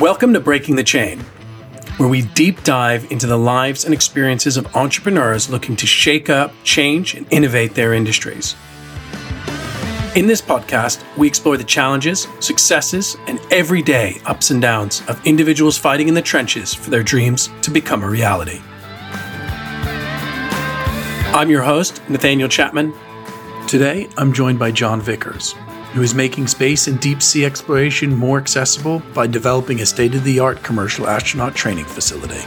Welcome to Breaking the Chain, where we deep dive into the lives and experiences of entrepreneurs looking to shake up, change, and innovate their industries. In this podcast, we explore the challenges, successes, and everyday ups and downs of individuals fighting in the trenches for their dreams to become a reality. I'm your host, Nathaniel Chapman. Today, I'm joined by John Vickers, who is making space and deep sea exploration more accessible by developing a state of the art commercial astronaut training facility.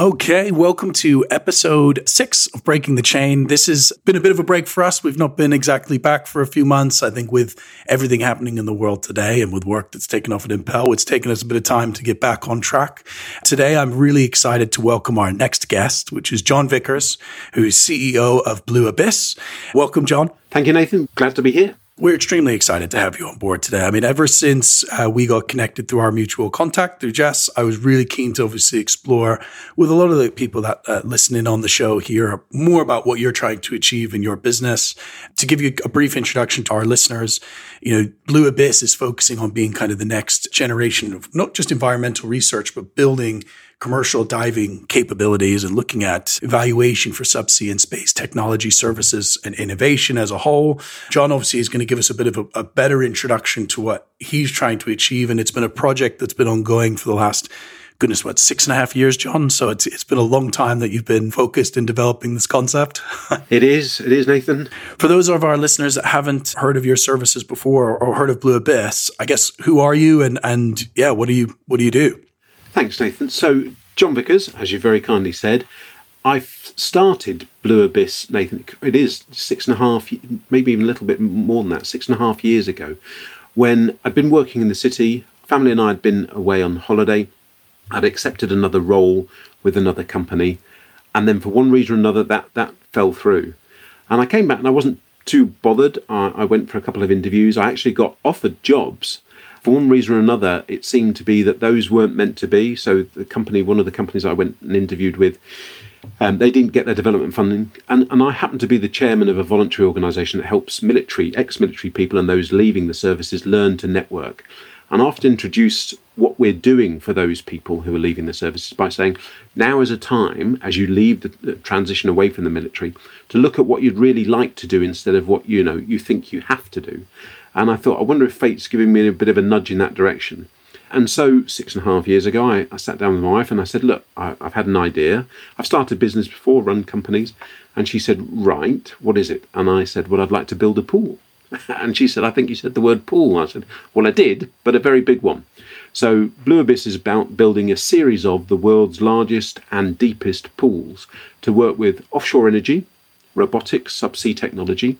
Okay, welcome to episode six of Breaking the Chain. This has been a bit of a break for us. We've not been exactly back for a few months. I think with everything happening in the world today and with work that's taken off at Impel, it's taken us a bit of time to get back on track. Today, I'm really excited to welcome our next guest, which is John Vickers, who is CEO of Blue Abyss. Welcome, John. Thank you, Nathan. Glad to be here. We're extremely excited to have you on board today. I mean, ever since uh, we got connected through our mutual contact through Jess, I was really keen to obviously explore with a lot of the people that uh, listen in on the show here more about what you're trying to achieve in your business. To give you a brief introduction to our listeners, you know, Blue Abyss is focusing on being kind of the next generation of not just environmental research, but building commercial diving capabilities and looking at evaluation for subsea and space technology services and innovation as a whole. John obviously is going to give us a bit of a, a, better introduction to what he's trying to achieve. And it's been a project that's been ongoing for the last goodness, what, six and a half years, John? So it's, it's been a long time that you've been focused in developing this concept. it is. It is, Nathan. For those of our listeners that haven't heard of your services before or heard of Blue Abyss, I guess who are you and, and yeah, what do you, what do you do? Thanks, Nathan. So, John Vickers, as you very kindly said, I've started Blue Abyss, Nathan. It is six and a half, maybe even a little bit more than that, six and a half years ago, when I'd been working in the city. Family and I had been away on holiday. I'd accepted another role with another company, and then for one reason or another, that that fell through. And I came back, and I wasn't too bothered. I, I went for a couple of interviews. I actually got offered jobs for one reason or another, it seemed to be that those weren't meant to be. So the company, one of the companies I went and interviewed with, um, they didn't get their development funding, and, and I happen to be the chairman of a voluntary organisation that helps military, ex-military people, and those leaving the services learn to network. And I often introduce what we're doing for those people who are leaving the services by saying, now is a time, as you leave the, the transition away from the military, to look at what you'd really like to do instead of what you know you think you have to do. And I thought, I wonder if fate's giving me a bit of a nudge in that direction. And so, six and a half years ago, I, I sat down with my wife and I said, Look, I, have had an idea. I've started business before, run companies. And she said, Right, what is it? And I said, Well, I'd like to build a pool. and she said, I think you said the word pool. I said, Well, I did, but a very big one. So, Blue Abyss is about building a series of the world's largest and deepest pools to work with offshore energy, robotics, subsea technology,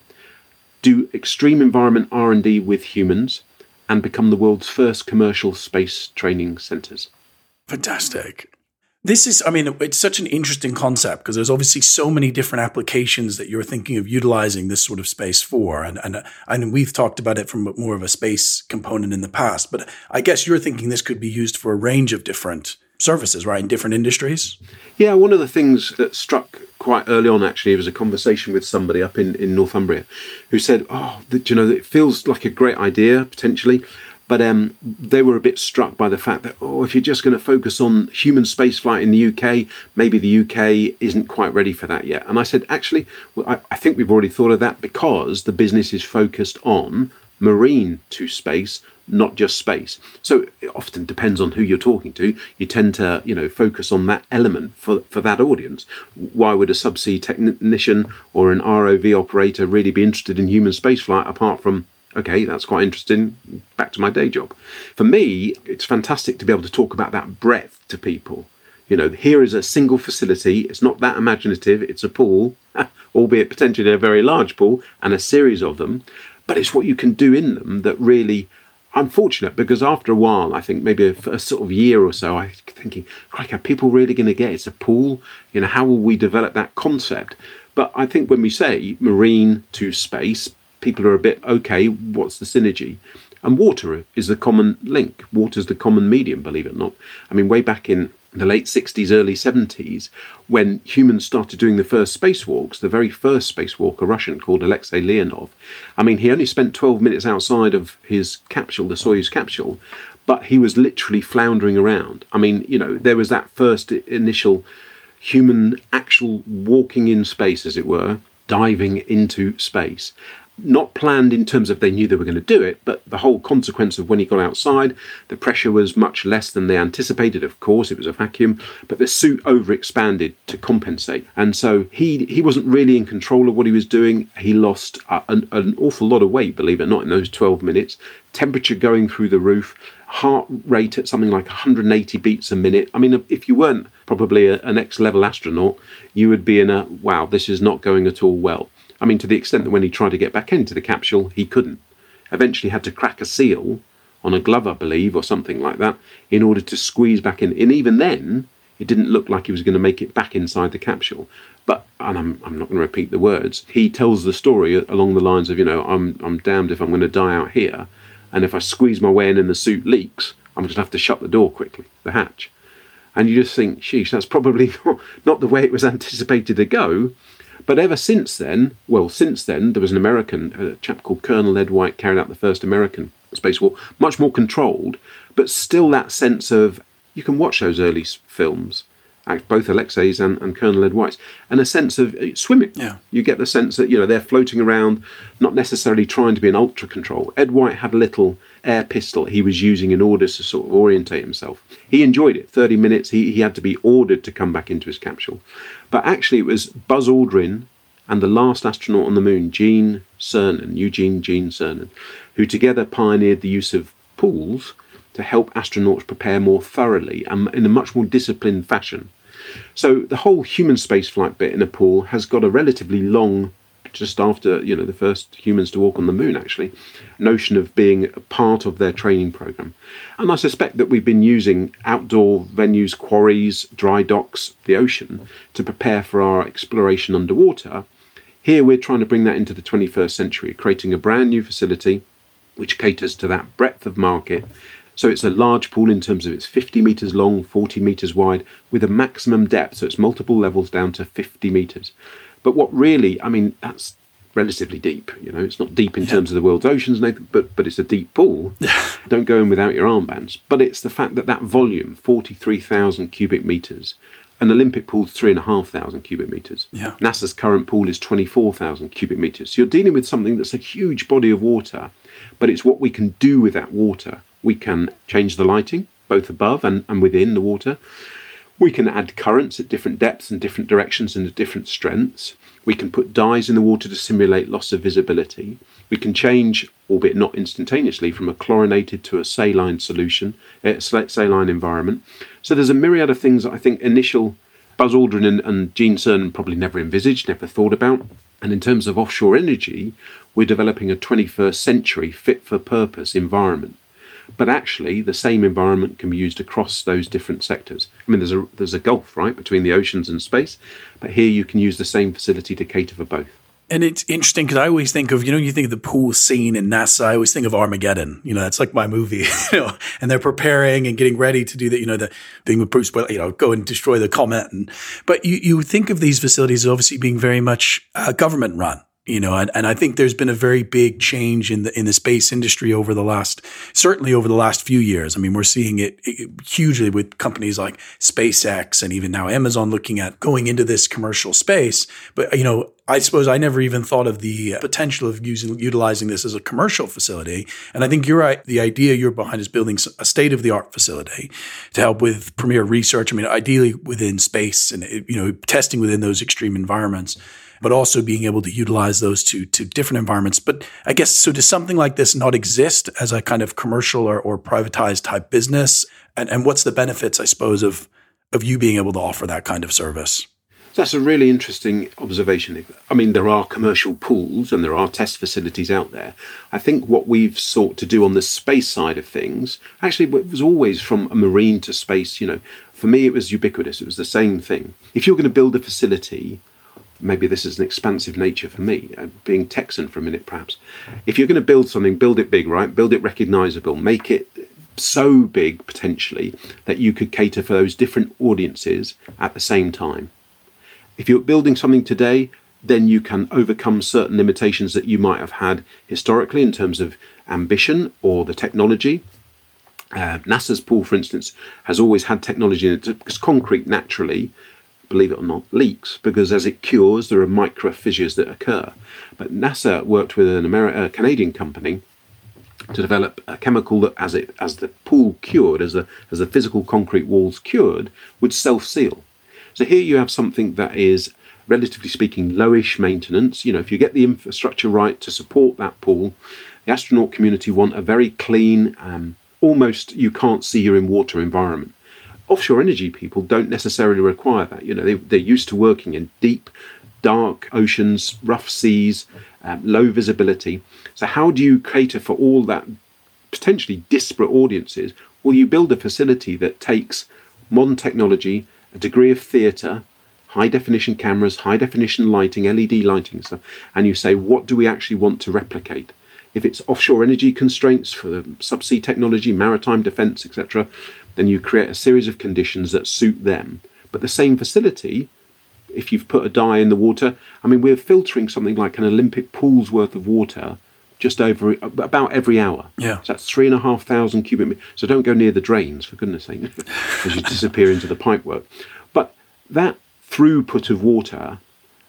do extreme environment R&D with humans and become the world's first commercial space training centers. Fantastic. This is, I mean, it's such an interesting concept because there's obviously so many different applications that you're thinking of utilizing this sort of space for. And, and, and we've talked about it from more of a space component in the past, but I guess you're thinking this could be used for a range of different services, right, in different industries? Yeah, one of the things that struck quite early on actually was a conversation with somebody up in, in Northumbria who said, Oh, the, you know, it feels like a great idea potentially. But um, they were a bit struck by the fact that, oh, if you're just going to focus on human spaceflight in the UK, maybe the UK isn't quite ready for that yet. And I said, actually, well, I, I think we've already thought of that because the business is focused on marine to space not just space. So it often depends on who you're talking to. You tend to, you know, focus on that element for, for that audience. Why would a subsea technician or an ROV operator really be interested in human spaceflight apart from, okay, that's quite interesting, back to my day job? For me, it's fantastic to be able to talk about that breadth to people. You know, here is a single facility. It's not that imaginative. It's a pool, albeit potentially a very large pool, and a series of them. But it's what you can do in them that really unfortunate because after a while, I think maybe a, a sort of year or so, I'm thinking, like, are people really going to get it? It's a pool. You know, how will we develop that concept? But I think when we say marine to space, people are a bit okay. What's the synergy? And water is the common link. Water is the common medium, believe it or not. I mean, way back in the late 60s, early 70s, when humans started doing the first spacewalks, the very first spacewalk, a Russian called Alexei Leonov. I mean, he only spent 12 minutes outside of his capsule, the Soyuz capsule, but he was literally floundering around. I mean, you know, there was that first initial human actual walking in space, as it were, diving into space not planned in terms of they knew they were going to do it, but the whole consequence of when he got outside, the pressure was much less than they anticipated. Of course, it was a vacuum, but the suit overexpanded to compensate, and so he he wasn't really in control of what he was doing. He lost an, an awful lot of weight, believe it or not, in those twelve minutes. Temperature going through the roof, heart rate at something like 180 beats a minute. I mean, if you weren't probably a, an X-level astronaut, you would be in a wow, this is not going at all well. I mean, to the extent that when he tried to get back into the capsule, he couldn't. Eventually, had to crack a seal on a glove, I believe, or something like that, in order to squeeze back in. And even then, it didn't look like he was going to make it back inside the capsule. But, and I'm, I'm not going to repeat the words, he tells the story along the lines of, you know, I'm, I'm damned if I'm going to die out here. And if I squeeze my way in and the suit leaks, I'm just going to have to shut the door quickly, the hatch. And you just think, sheesh, that's probably not, not the way it was anticipated to go. But ever since then, well, since then, there was an American, a chap called Colonel Ed White, carried out the first American spacewalk, much more controlled, but still that sense of you can watch those early films, both Alexei's and, and Colonel Ed White's, and a sense of uh, swimming. Yeah. You get the sense that, you know, they're floating around, not necessarily trying to be an ultra control. Ed White had a little air pistol he was using in order to sort of orientate himself. He enjoyed it. 30 minutes, he, he had to be ordered to come back into his capsule. But actually, it was Buzz Aldrin and the last astronaut on the moon, Gene Cernan, Eugene Gene Cernan, who together pioneered the use of pools to help astronauts prepare more thoroughly and in a much more disciplined fashion. So the whole human spaceflight bit in Nepal has got a relatively long just after you know the first humans to walk on the moon actually notion of being part of their training program and i suspect that we've been using outdoor venues quarries dry docks the ocean to prepare for our exploration underwater here we're trying to bring that into the 21st century creating a brand new facility which caters to that breadth of market so it's a large pool in terms of it's 50 meters long 40 meters wide with a maximum depth so it's multiple levels down to 50 meters but what really, I mean, that's relatively deep. You know, it's not deep in yeah. terms of the world's oceans, Nathan, but but it's a deep pool. Don't go in without your armbands. But it's the fact that that volume, forty three thousand cubic meters, an Olympic pool's three and a half thousand cubic meters. Yeah. NASA's current pool is twenty four thousand cubic meters. So you're dealing with something that's a huge body of water, but it's what we can do with that water. We can change the lighting, both above and, and within the water. We can add currents at different depths and different directions and at different strengths. We can put dyes in the water to simulate loss of visibility. We can change, albeit not instantaneously, from a chlorinated to a saline solution, eh, a saline environment. So there's a myriad of things that I think initial Buzz Aldrin and, and Gene Cernan probably never envisaged, never thought about. And in terms of offshore energy, we're developing a 21st century fit for purpose environment but actually the same environment can be used across those different sectors. I mean, there's a there's a gulf right between the oceans and space, but here you can use the same facility to cater for both. And it's interesting because I always think of, you know, you think of the pool scene in NASA, I always think of Armageddon. You know, that's like my movie, you know, and they're preparing and getting ready to do that, you know, the thing with Bruce, you know, go and destroy the comet. And, but you, you think of these facilities as obviously being very much uh, government run you know, and, and I think there's been a very big change in the in the space industry over the last certainly over the last few years. I mean, we're seeing it, it hugely with companies like SpaceX and even now Amazon looking at going into this commercial space. But you know, I suppose I never even thought of the potential of using utilizing this as a commercial facility. And I think you're right. The idea you're behind is building a state of the art facility to help with premier research. I mean, ideally within space and you know testing within those extreme environments but also being able to utilize those to to different environments. But I guess so does something like this not exist as a kind of commercial or, or privatized type business? And and what's the benefits, I suppose, of of you being able to offer that kind of service? That's a really interesting observation. I mean, there are commercial pools and there are test facilities out there. I think what we've sought to do on the space side of things, actually, it was always from a marine to space, you know, for me, it was ubiquitous. It was the same thing. If you're going to build a facility maybe this is an expansive nature for me, uh, being Texan for a minute perhaps. If you're going to build something, build it big, right? Build it recognizable, make it so big potentially that you could cater for those different audiences at the same time. If you're building something today, then you can overcome certain limitations that you might have had historically in terms of ambition or the technology. Uh, NASA's pool, for instance, has always had technology in it because concrete naturally, believe it or not, leaks because as it cures, there are micro fissures that occur. But NASA worked with an Ameri- a Canadian company to develop a chemical that, as it as the pool cured, as the as the physical concrete walls cured, would self seal. So here you have something that is relatively speaking, lowish maintenance. You know, if you get the infrastructure right to support that pool, the astronaut community want a very clean, um, almost you can't see you're in water environment. Offshore energy people don't necessarily require that. You know, they, they're used to working in deep, dark oceans, rough seas, um, low visibility. So, how do you cater for all that potentially disparate audiences? Well, you build a facility that takes modern technology, a degree of theatre, high definition cameras, high definition lighting, LED lighting stuff, and you say, what do we actually want to replicate? If it's offshore energy constraints for the subsea technology, maritime defense, etc., then you create a series of conditions that suit them. But the same facility, if you've put a dye in the water, I mean, we're filtering something like an Olympic pool's worth of water just over about every hour. Yeah. So that's three and a half thousand cubic meters. So don't go near the drains, for goodness sake, as you disappear into the pipework. But that throughput of water,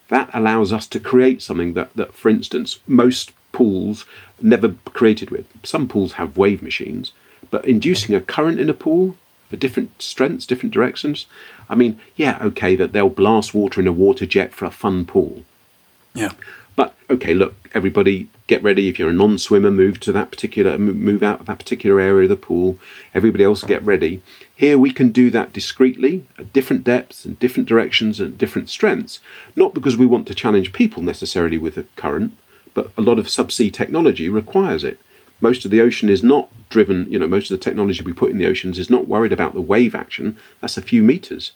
that allows us to create something that, that for instance, most pools never created with. Some pools have wave machines, but inducing a current in a pool for different strengths, different directions. I mean, yeah, okay, that they'll blast water in a water jet for a fun pool. Yeah. But okay, look, everybody get ready. If you're a non-swimmer, move to that particular, move out of that particular area of the pool. Everybody else get ready. Here we can do that discreetly at different depths and different directions and different strengths. Not because we want to challenge people necessarily with the current, but a lot of subsea technology requires it. Most of the ocean is not driven, you know, most of the technology we put in the oceans is not worried about the wave action. That's a few meters.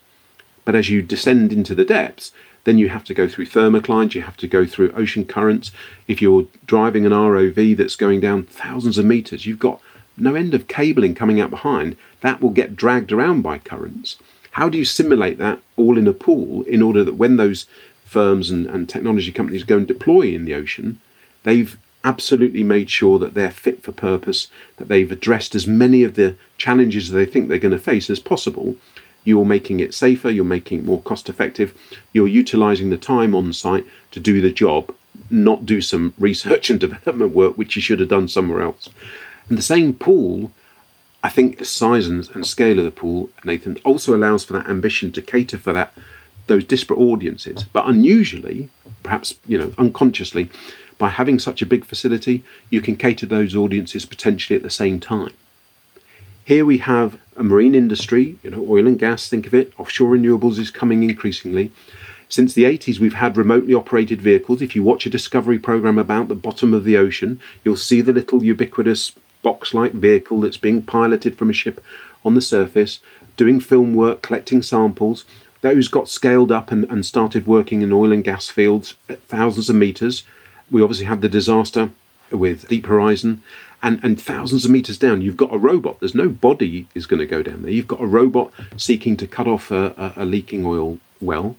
But as you descend into the depths, then you have to go through thermoclines, you have to go through ocean currents. If you're driving an ROV that's going down thousands of meters, you've got no end of cabling coming out behind. That will get dragged around by currents. How do you simulate that all in a pool in order that when those firms and, and technology companies go and deploy in the ocean, they've absolutely made sure that they're fit for purpose, that they've addressed as many of the challenges they think they're going to face as possible, you're making it safer, you're making it more cost effective, you're utilizing the time on site to do the job, not do some research and development work which you should have done somewhere else. And the same pool, I think the size and, and scale of the pool, Nathan, also allows for that ambition to cater for that those disparate audiences. But unusually, perhaps you know, unconsciously, by having such a big facility, you can cater those audiences potentially at the same time. Here we have a marine industry, you know, oil and gas, think of it, offshore renewables is coming increasingly. Since the 80s, we've had remotely operated vehicles. If you watch a discovery program about the bottom of the ocean, you'll see the little ubiquitous box like vehicle that's being piloted from a ship on the surface, doing film work, collecting samples. Those got scaled up and, and started working in oil and gas fields at thousands of meters. We obviously had the disaster with Deep Horizon, and, and thousands of meters down, you've got a robot. There's no body is going to go down there. You've got a robot seeking to cut off a, a, a leaking oil well.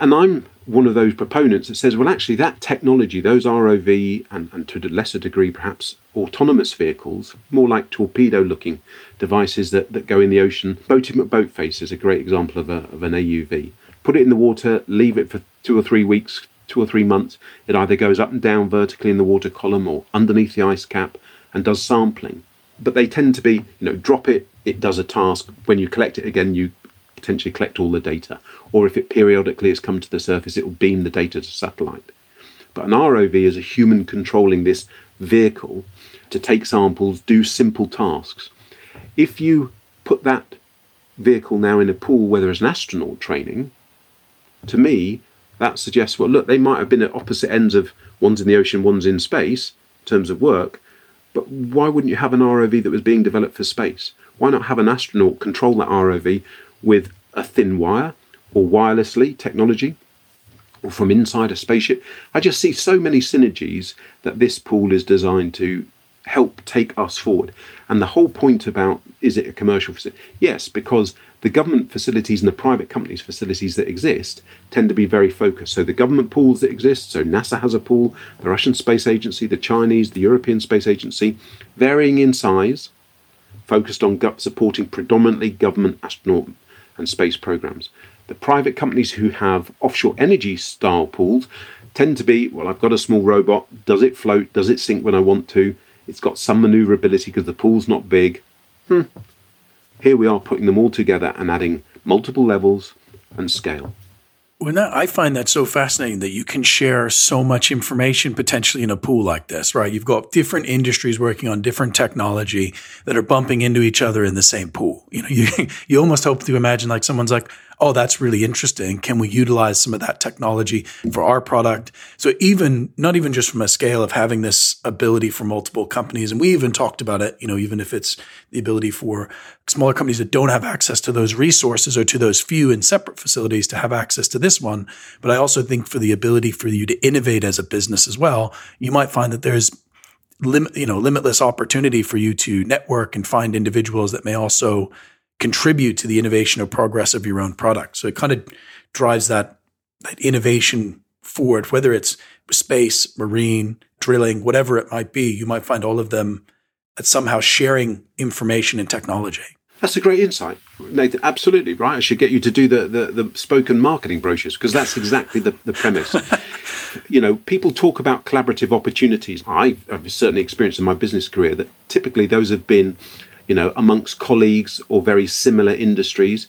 And I'm one of those proponents that says, well, actually, that technology, those ROV and, and to a lesser degree, perhaps autonomous vehicles, more like torpedo looking devices that, that go in the ocean. Boaty McBoatface is a great example of, a, of an AUV. Put it in the water, leave it for two or three weeks, two or three months. It either goes up and down vertically in the water column or underneath the ice cap and does sampling. But they tend to be, you know, drop it, it does a task. When you collect it again, you potentially collect all the data. Or if it periodically has come to the surface, it will beam the data to satellite. But an ROV is a human controlling this vehicle to take samples, do simple tasks. If you put that vehicle now in a pool where there is an astronaut training, to me, that suggests, well, look, they might have been at opposite ends of one's in the ocean, one's in space in terms of work, but why wouldn't you have an ROV that was being developed for space? Why not have an astronaut control that ROV with a thin wire or wirelessly technology or from inside a spaceship? I just see so many synergies that this pool is designed to help take us forward. And the whole point about is it a commercial facility? Yes, because the government facilities and the private companies' facilities that exist tend to be very focused. So the government pools that exist, so NASA has a pool, the Russian Space Agency, the Chinese, the European Space Agency, varying in size, focused on supporting predominantly government astronaut and space programs. The private companies who have offshore energy style pools tend to be well, I've got a small robot, does it float, does it sink when I want to? It's got some maneuverability because the pool's not big. Hmm. Here we are putting them all together and adding multiple levels and scale. Well, that, I find that so fascinating that you can share so much information potentially in a pool like this, right? You've got different industries working on different technology that are bumping into each other in the same pool. You know, you, you almost hope to imagine like someone's like, oh, that's really interesting. Can we utilize some of that technology for our product? So even not even just from a scale of having this ability for multiple companies, and we even talked about it, you know, even if it's the ability for smaller companies that don't have access to those resources or to those few and separate facilities to have access to this one. But I also think for the ability for you to innovate as a business as well, you might find that there's you know, limitless opportunity for you to network and find individuals that may also contribute to the innovation or progress of your own product. So it kind of drives that, that innovation forward, whether it's space, marine, drilling, whatever it might be. You might find all of them at somehow sharing information and technology. That's a great insight, Nathan. Absolutely right. I should get you to do the, the, the spoken marketing brochures because that's exactly the, the premise. you know, people talk about collaborative opportunities. I've certainly experienced in my business career that typically those have been you know, amongst colleagues or very similar industries.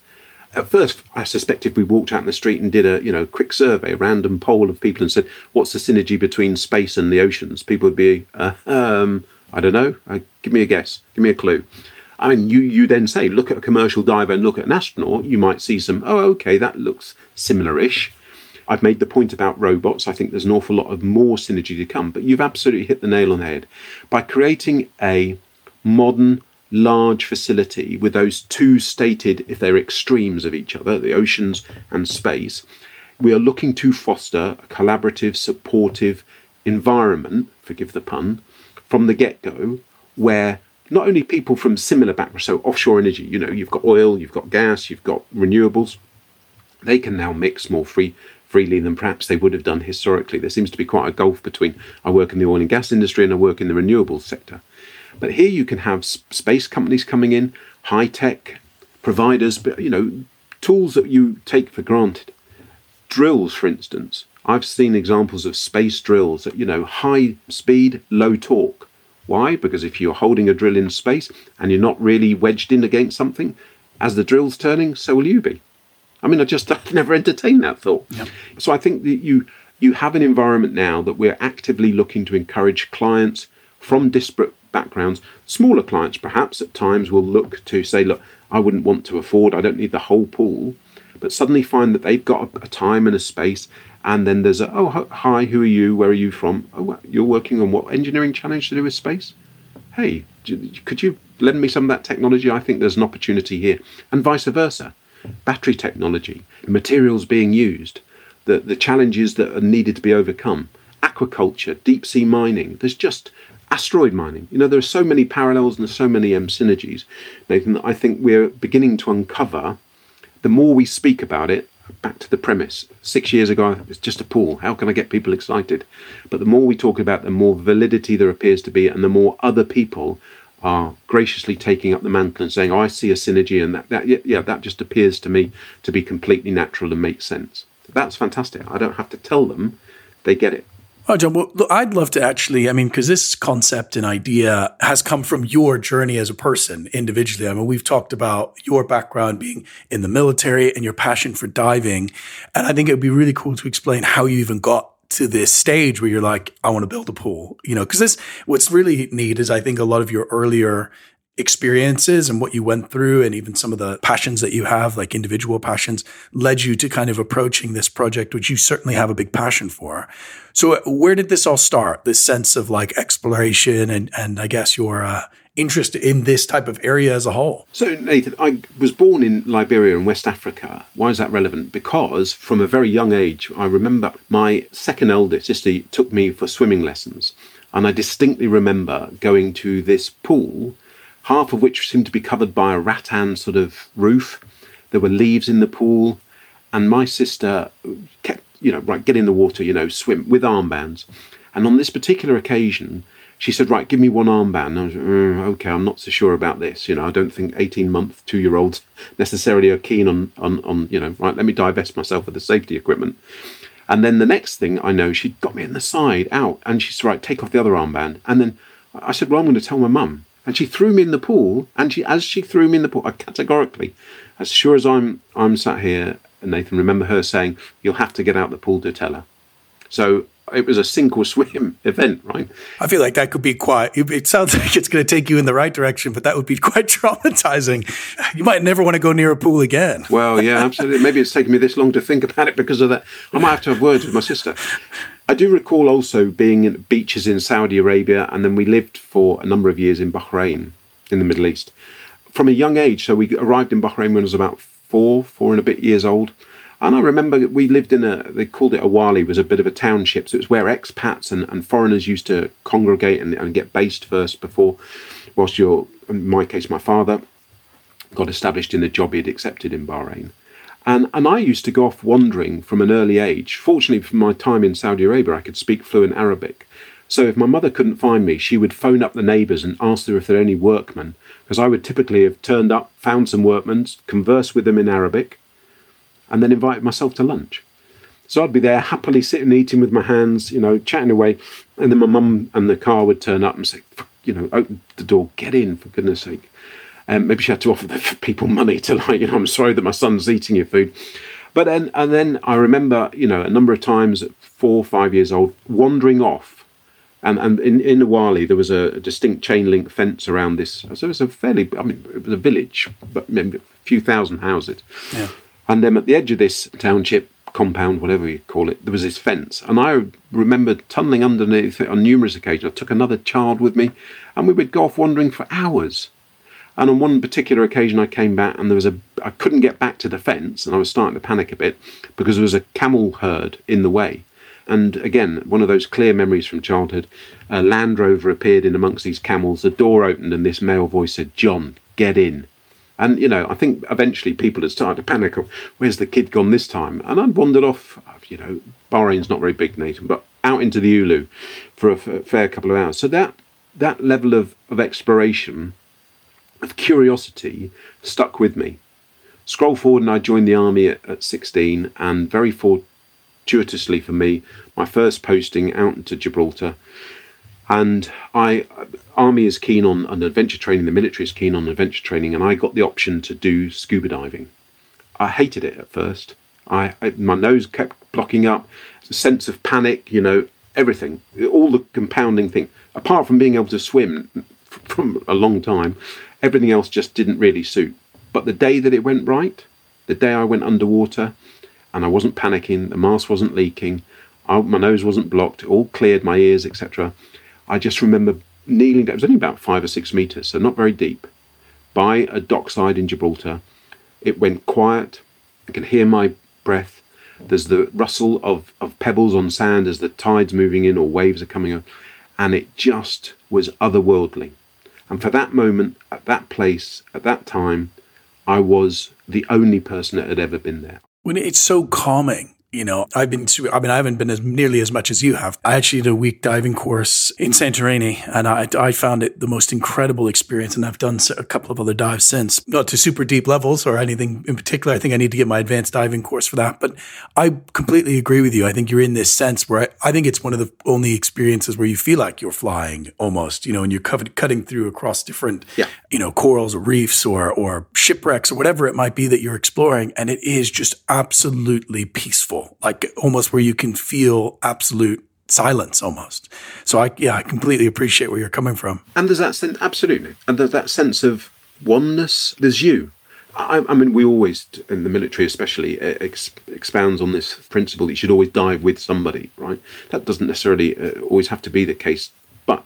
At first, I suspect if we walked out in the street and did a you know quick survey, a random poll of people, and said, "What's the synergy between space and the oceans?" People would be, uh, um, "I don't know. Uh, give me a guess. Give me a clue." I mean, you you then say, look at a commercial diver and look at an astronaut. You might see some. Oh, okay, that looks similar-ish. I've made the point about robots. I think there's an awful lot of more synergy to come. But you've absolutely hit the nail on the head by creating a modern large facility with those two stated, if they're extremes of each other, the oceans and space, we are looking to foster a collaborative, supportive environment, forgive the pun, from the get go, where not only people from similar backgrounds, so offshore energy, you know, you've got oil, you've got gas, you've got renewables, they can now mix more free, freely than perhaps they would have done historically. There seems to be quite a gulf between I work in the oil and gas industry and I work in the renewables sector. But here you can have space companies coming in, high tech providers, but you know, tools that you take for granted. Drills, for instance. I've seen examples of space drills that, you know, high speed, low torque. Why? Because if you're holding a drill in space and you're not really wedged in against something, as the drill's turning, so will you be. I mean, I just I've never entertained that thought. Yep. So I think that you you have an environment now that we're actively looking to encourage clients from disparate backgrounds. Smaller clients, perhaps, at times will look to say, look, I wouldn't want to afford, I don't need the whole pool, but suddenly find that they've got a, time and a space. And then there's a, oh, hi, who are you? Where are you from? Oh, you're working on what engineering challenge to do with space? Hey, could you lend me some of that technology? I think there's an opportunity here. And vice versa. Battery technology, materials being used, the, the challenges that are needed to be overcome, aquaculture, deep sea mining. There's just asteroid mining. You know, there are so many parallels and so many um, synergies, Nathan, that I think we're beginning to uncover. The more we speak about it, back to the premise. Six years ago, it's just a pool. How can I get people excited? But the more we talk about, the more validity there appears to be, and the more other people are graciously taking up the mantle and saying, "Oh, I see a synergy," and that, that yeah, that just appears to me to be completely natural and makes sense. That's fantastic. I don't have to tell them; they get it. Oh, John, well, look, I'd love to actually, I mean, because this concept and idea has come from your journey as a person individually. I mean, we've talked about your background being in the military and your passion for diving. And I think it would be really cool to explain how you even got to this stage where you're like, I want to build a pool, you know, because this, what's really neat is I think a lot of your earlier experiences and what you went through and even some of the passions that you have like individual passions led you to kind of approaching this project which you certainly have a big passion for. So where did this all start? This sense of like exploration and and i guess your uh, interest in this type of area as a whole? So nathan i was born in liberia in west africa. Why is that relevant? Because from a very young age i remember my second eldest sister took me for swimming lessons. And I distinctly remember going to this pool, half of which seemed to be covered by a rattan sort of roof. There were leaves in the pool, and my sister kept, you know, right, get in the water, you know, swim with armbands. And on this particular occasion, she said, "Right, give me one armband." I was, mm, "Okay, I'm not so sure about this. You know, I don't think 18 month, two year olds necessarily are keen on, on, on, you know, right. Let me divest myself of the safety equipment." And then the next thing I know, she got me in the side out, and she said, "Right, take off the other armband." And then I said, "Well, I'm going to tell my mum." And she threw me in the pool, and she, as she threw me in the pool, I categorically, as sure as I'm, I'm sat here, Nathan, remember her saying, "You'll have to get out the pool to tell her." So it was a sink or swim event, right? I feel like that could be quite. It sounds like it's going to take you in the right direction, but that would be quite traumatizing. You might never want to go near a pool again. Well, yeah, absolutely. Maybe it's taken me this long to think about it because of that. I might have to have words with my sister. I do recall also being at beaches in Saudi Arabia, and then we lived for a number of years in Bahrain, in the Middle East. From a young age, so we arrived in Bahrain when I was about four, four and a bit years old. And I remember we lived in a, they called it Awali, was a bit of a township. So it was where expats and, and foreigners used to congregate and, and get based first before, whilst your, in my case, my father got established in the job he'd accepted in Bahrain. And, and I used to go off wandering from an early age. Fortunately, for my time in Saudi Arabia, I could speak fluent Arabic. So if my mother couldn't find me, she would phone up the neighbours and ask them if there are any workmen, because I would typically have turned up, found some workmen, conversed with them in Arabic, and then invited myself to lunch. So I'd be there happily sitting eating with my hands, you know, chatting away, and then my mum and the car would turn up and say, you know, open the door, get in, for goodness sake. Um, maybe she had to offer the people money to like, you know, I'm sorry that my son's eating your food. But then, and then I remember, you know, a number of times at four, five years old, wandering off. And, and in, in Awali, there was a, distinct chain link fence around this. So it was a fairly, I mean, it was a village, but a few thousand houses. Yeah. And then at the edge of this township compound, whatever you call it, there was this fence. And I remember tunneling underneath it on numerous occasions. I took another child with me, and we would go off wandering for hours. And on one particular occasion, I came back, and there was a I couldn't get back to the fence, and I was starting to panic a bit because there was a camel herd in the way. And again, one of those clear memories from childhood. A Land Rover appeared in amongst these camels. The door opened, and this male voice said, "John, get in." And, you know, I think eventually people had started to panic of where's the kid gone this time? And I'd wandered off, you know, Bahrain's not very big, Nathan, but out into the Ulu for a fair couple of hours. So that that level of, of exploration, of curiosity, stuck with me. Scroll forward, and I joined the army at, at 16, and very fortuitously for me, my first posting out into Gibraltar and I, Army is keen on, on adventure training, the military is keen on adventure training, and I got the option to do scuba diving. I hated it at first. I, I my nose kept blocking up, a sense of panic, you know, everything, all the compounding thing. Apart from being able to swim from a long time, everything else just didn't really suit. But the day that it went right, the day I went underwater, and I wasn't panicking, the mask wasn't leaking, I, my nose wasn't blocked, it all cleared, my ears, etc. I just remember kneeling down, it was only about five or six metres, so not very deep, by a dockside in Gibraltar. It went quiet. I could hear my breath. There's the rustle of, of pebbles on sand as the tide's moving in or waves are coming up. And it just was otherworldly. And for that moment, at that place, at that time, I was the only person that had ever been there. When it's so calming you know, I've been to, I mean, I haven't been as nearly as much as you have. I actually did a week diving course in Santorini and I, I found it the most incredible experience. And I've done a couple of other dives since, not to super deep levels or anything in particular. I think I need to get my advanced diving course for that. But I completely agree with you. I think you're in this sense where I, I think it's one of the only experiences where you feel like you're flying almost, you know, and you're covered, cutting through across different, yeah. you know, corals or reefs or, or shipwrecks or whatever it might be that you're exploring. And it is just absolutely peaceful like almost where you can feel absolute silence almost. So I, yeah, I completely appreciate where you're coming from. And there's that sense, absolutely. And there's that sense of oneness. There's you. I, I mean, we always, in the military especially, ex, expounds on this principle that you should always dive with somebody, right? That doesn't necessarily uh, always have to be the case, but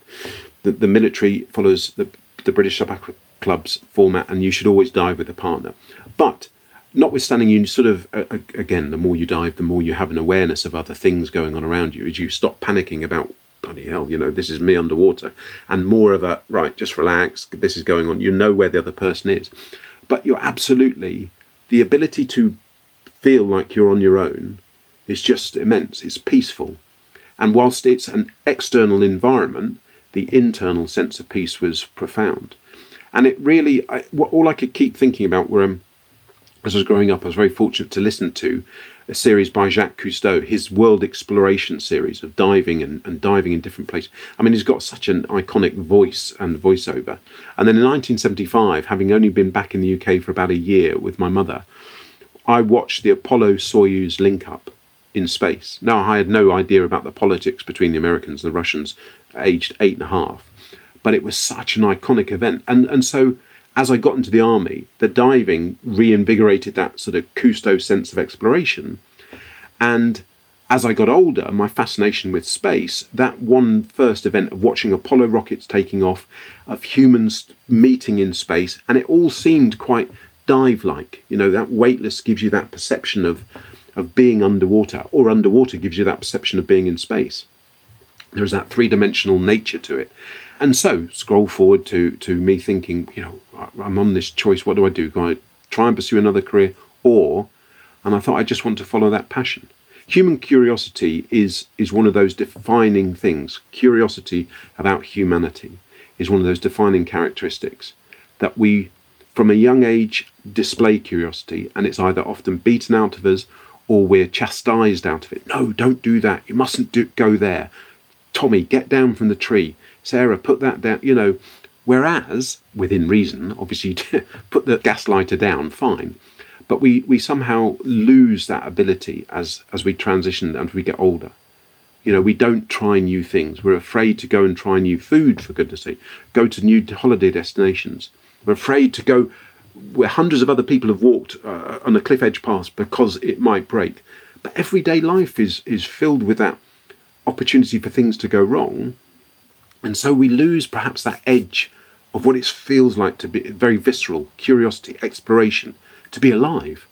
the, the military follows the, the British Sub-Aqua Club's format, and you should always dive with a partner. But notwithstanding you sort of uh, again the more you dive the more you have an awareness of other things going on around you as you stop panicking about bloody hell, you know, this is me underwater, and more of a right, just relax, this is going on. You know where the other person is, but you're absolutely the ability to feel like you're on your own is just immense. It's peaceful, and whilst it's an external environment, the internal sense of peace was profound. And it really, I, all I could keep thinking about were, um, as I was growing up, I was very fortunate to listen to a series by Jacques Cousteau, his world exploration series of diving and, and diving in different places. I mean, he's got such an iconic voice and voiceover. And then in 1975, having only been back in the UK for about a year with my mother, I watched the Apollo Soyuz link up in space. Now, I had no idea about the politics between the Americans and the Russians, aged eight and a half, but it was such an iconic event. And, and so, as I got into the army, the diving reinvigorated that sort of Cousteau sense of exploration. And as I got older, my fascination with space, that one first event of watching Apollo rockets taking off, of humans meeting in space, and it all seemed quite dive like. You know, that weightless gives you that perception of, of being underwater, or underwater gives you that perception of being in space. There's that three dimensional nature to it. And so, scroll forward to, to me thinking, you know, I'm on this choice. What do I do? Do I try and pursue another career? Or, and I thought I just want to follow that passion. Human curiosity is, is one of those defining things. Curiosity about humanity is one of those defining characteristics that we, from a young age, display curiosity, and it's either often beaten out of us or we're chastised out of it. No, don't do that. You mustn't do, go there. Tommy, get down from the tree. Sarah, put that down. You know, whereas within reason, obviously, put the gaslighter down, fine. But we, we somehow lose that ability as as we transition and we get older. You know, we don't try new things. We're afraid to go and try new food, for goodness sake. Go to new holiday destinations. We're afraid to go where hundreds of other people have walked uh, on a cliff edge path because it might break. But everyday life is is filled with that opportunity for things to go wrong. And so we lose perhaps that edge of what it feels like to be very visceral, curiosity, exploration, to be alive.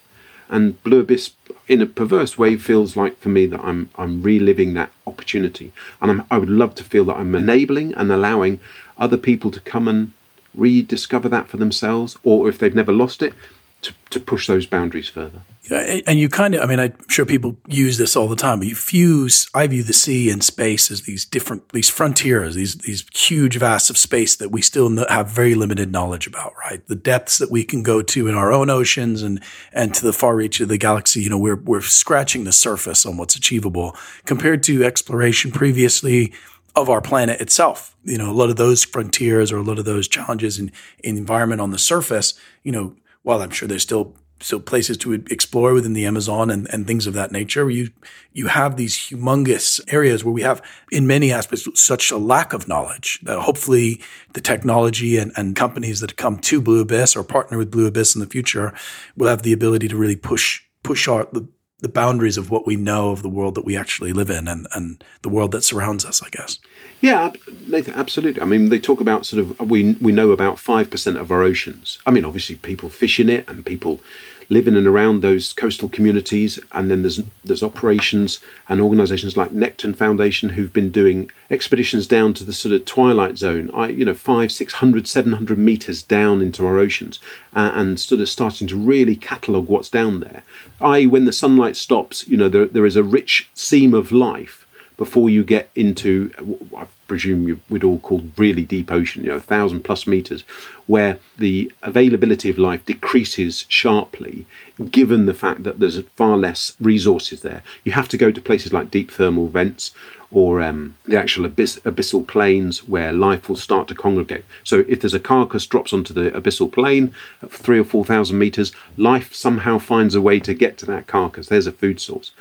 And Blue Abyss, in a perverse way, feels like for me that I'm I'm reliving that opportunity, and I'm, I would love to feel that I'm enabling and allowing other people to come and rediscover that for themselves, or if they've never lost it, to, to push those boundaries further. And you kind of, I mean, I'm sure people use this all the time, but you fuse, I view the sea and space as these different, these frontiers, these, these huge vasts of space that we still have very limited knowledge about, right? The depths that we can go to in our own oceans and, and to the far reach of the galaxy, you know, we're, we're scratching the surface on what's achievable compared to exploration previously of our planet itself. You know, a lot of those frontiers or a lot of those challenges in, in environment on the surface, you know, while I'm sure there's still still places to explore within the Amazon and, and things of that nature, you you have these humongous areas where we have, in many aspects, such a lack of knowledge that hopefully the technology and, and companies that come to Blue Abyss or partner with Blue Abyss in the future will have the ability to really push push our the, the boundaries of what we know of the world that we actually live in and, and the world that surrounds us, I guess. Yeah, Nathan, absolutely. I mean, they talk about sort of we we know about five percent of our oceans. I mean, obviously, people fish in it and people live in and around those coastal communities. And then there's there's operations and organisations like Nekton Foundation who've been doing expeditions down to the sort of twilight zone. I you know five, six hundred, seven hundred meters down into our oceans, uh, and sort of starting to really catalogue what's down there. I when the sunlight stops, you know, there there is a rich seam of life before you get into, I presume would all call really deep ocean, you know, a thousand plus meters, where the availability of life decreases sharply, given the fact that there's far less resources there. You have to go to places like deep thermal vents or um, the actual abyss, abyssal plains where life will start to congregate. So if there's a carcass drops onto the abyssal plain at three or four thousand meters, life somehow finds a way to get to that carcass. There's a food source.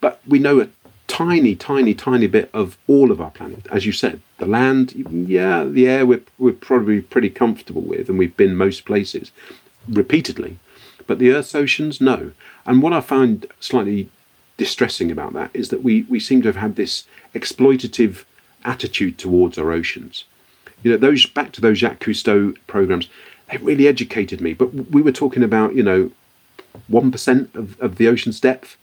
But we know tiny, tiny, tiny bit of all of our planet. As you said, the land, yeah, the air we're, we're probably pretty comfortable with, and we've been most places repeatedly. But the Earth's oceans, no. And what I find slightly distressing about that is that we, we seem to have had this exploitative attitude towards our oceans. You know, those back to those Jacques Cousteau programs, they really educated me. But we were talking about, you know, 1% of, of the ocean's depth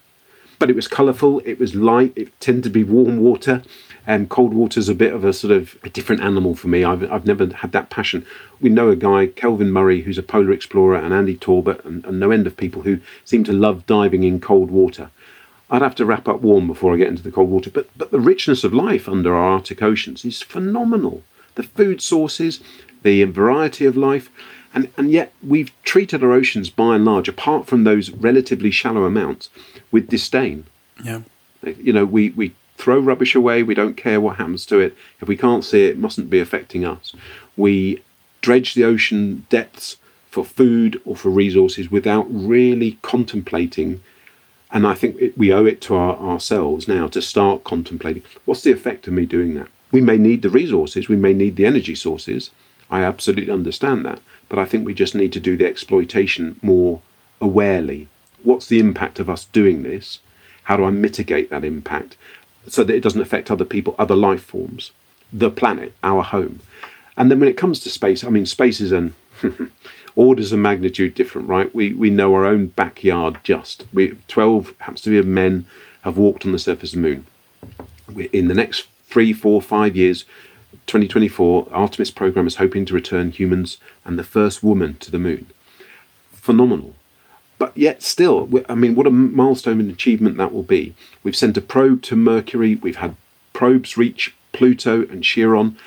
but it was colourful, it was light, it tended to be warm water. And cold water's a bit of a sort of a different animal for me. I've, I've never had that passion. We know a guy, Kelvin Murray, who's a polar explorer, and Andy Talbot, and, and no end of people who seem to love diving in cold water. I'd have to wrap up warm before I get into the cold water. But but the richness of life under our Arctic oceans is phenomenal. The food sources, the variety of life, and and yet we've treated our oceans by and large, apart from those relatively shallow amounts, with disdain. Yeah. You know, we we throw rubbish away. We don't care what happens to it. If we can't see it, it mustn't be affecting us. We dredge the ocean depths for food or for resources without really contemplating and I think it, we owe it to our, ourselves now to start contemplating what's the effect of me doing that. We may need the resources, we may need the energy sources. I absolutely understand that. But I think we just need to do the exploitation more awarely. What's the impact of us doing this? How do I mitigate that impact so that it doesn't affect other people, other life forms, the planet, our home? And then when it comes to space, I mean, space is an orders of magnitude different, right? We we know our own backyard just. We twelve happens to be of men have walked on the surface of the moon. In the next three, four, five years, 2024, Artemis program is hoping to return humans and the first woman to the moon. Phenomenal. But yet, still, I mean, what a milestone and achievement that will be. We've sent a probe to Mercury. We've had probes reach Pluto and Charon.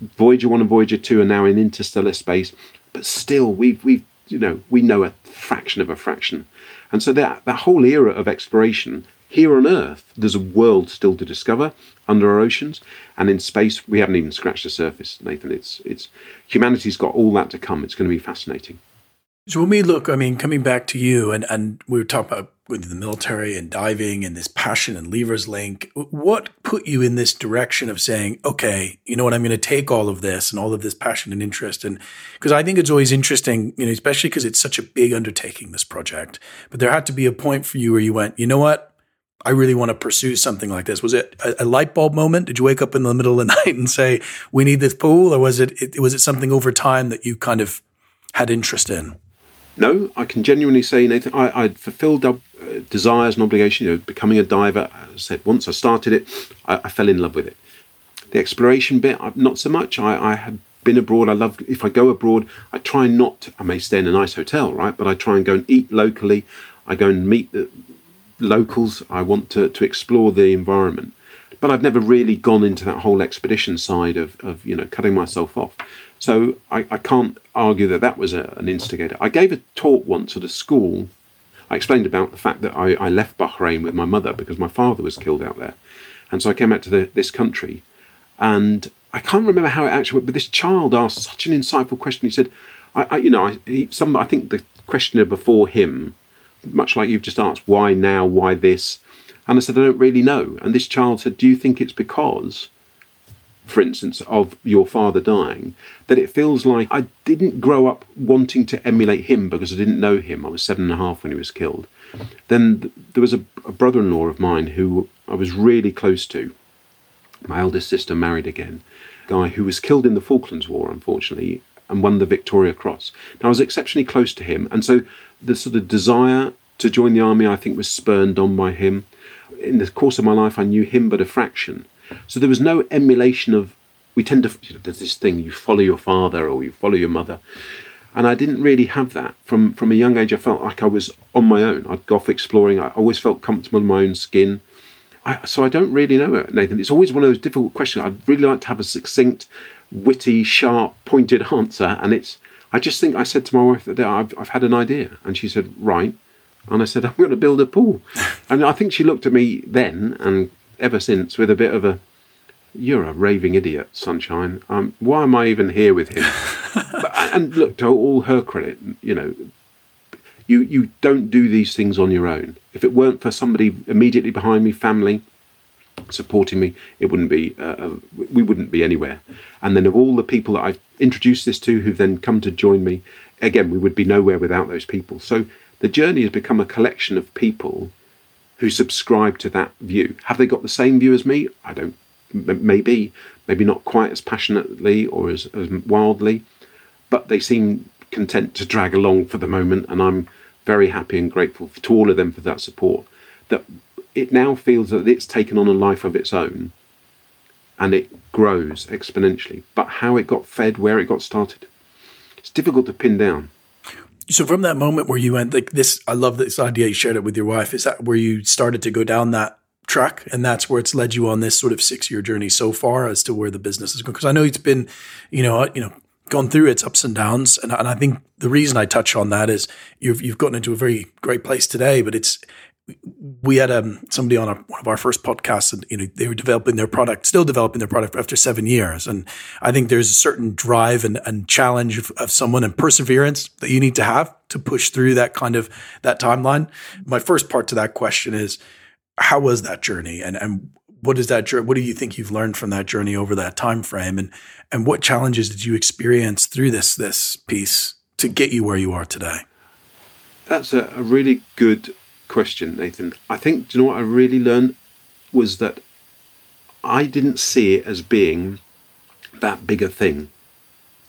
Voyager 1 and Voyager 2 are now in interstellar space but still we've we've you know we know a fraction of a fraction and so that that whole era of exploration here on earth there's a world still to discover under our oceans and in space we haven't even scratched the surface nathan it's it's humanity's got all that to come it's going to be fascinating so when we look, I mean, coming back to you, and and we were talking about the military and diving and this passion and levers link. What put you in this direction of saying, okay, you know what, I'm going to take all of this and all of this passion and interest, and because I think it's always interesting, you know, especially because it's such a big undertaking, this project. But there had to be a point for you where you went, you know what, I really want to pursue something like this. Was it a, a, light bulb moment? Did you wake up in the middle of the night and say, "We need this pool," or was it, it was it something over time that you kind of had interest in? No, I can genuinely say, Nathan, I, I fulfilled uh, desires and obligations. You know, becoming a diver. I said, once I started it, I, I fell in love with it. The exploration bit, not so much. I, I had been abroad. I love if I go abroad, I try not. I may stay in a nice hotel, right? But I try and go and eat locally. I go and meet the locals. I want to to explore the environment. But I've never really gone into that whole expedition side of, of you know cutting myself off. So I, I can't argue that that was a, an instigator. I gave a talk once at a school. I explained about the fact that I, I left Bahrain with my mother because my father was killed out there. And so I came out to the, this country. And I can't remember how it actually went, but this child asked such an insightful question. He said, I, I you know, I, he, some, I think the questioner before him, much like you've just asked, why now, why this? And I said, I don't really know. And this child said, Do you think it's because for instance, of your father dying, that it feels like I didn't grow up wanting to emulate him because I didn't know him. I was seven and a half when he was killed. Then th- there was a, a brother in law of mine who I was really close to. My eldest sister married again, guy who was killed in the Falklands War, unfortunately, and won the Victoria Cross. Now, I was exceptionally close to him, and so the sort of desire to join the army, I think, was spurned on by him. In the course of my life, I knew him but a fraction. So there was no emulation of. We tend to you know, there's this thing you follow your father or you follow your mother, and I didn't really have that from from a young age. I felt like I was on my own. I'd go off exploring. I always felt comfortable in my own skin. I, so I don't really know it, Nathan. It's always one of those difficult questions. I'd really like to have a succinct, witty, sharp, pointed answer, and it's. I just think I said to my wife that I've, I've had an idea, and she said, "Right," and I said, "I'm going to build a pool," and I think she looked at me then and ever since with a bit of a you're a raving idiot, Sunshine. Um, why am I even here with him? but, and look, to all her credit, you know, you you don't do these things on your own. If it weren't for somebody immediately behind me, family supporting me, it wouldn't be. Uh, uh we wouldn't be anywhere. And then of all the people that I've introduced this to, who've then come to join me, again, we would be nowhere without those people. So the journey has become a collection of people who subscribe to that view. Have they got the same view as me? I don't. Maybe, maybe not quite as passionately or as, as wildly, but they seem content to drag along for the moment, and I'm very happy and grateful to all of them for that support. That it now feels that it's taken on a life of its own, and it grows exponentially. But how it got fed, where it got started, it's difficult to pin down. So from that moment where you went like this, I love this idea you shared it with your wife. Is that where you started to go down that track, and that's where it's led you on this sort of six year journey so far as to where the business is going? Because I know it's been, you know, you know, gone through its ups and downs, and, and I think the reason I touch on that is you've you've gotten into a very great place today, but it's we had um, somebody on one of our first podcasts, and you know they were developing their product, still developing their product after seven years. And I think there's a certain drive and, and challenge of, of, someone and perseverance that you need to have to push through that kind of that timeline. My first part to that question is, how was that journey, and and what is that journey? What do you think you've learned from that journey over that time frame, and and what challenges did you experience through this this piece to get you where you are today? That's a, a really good question, Nathan. I think, do you know what I really learned was that I didn't see it as being that big a thing.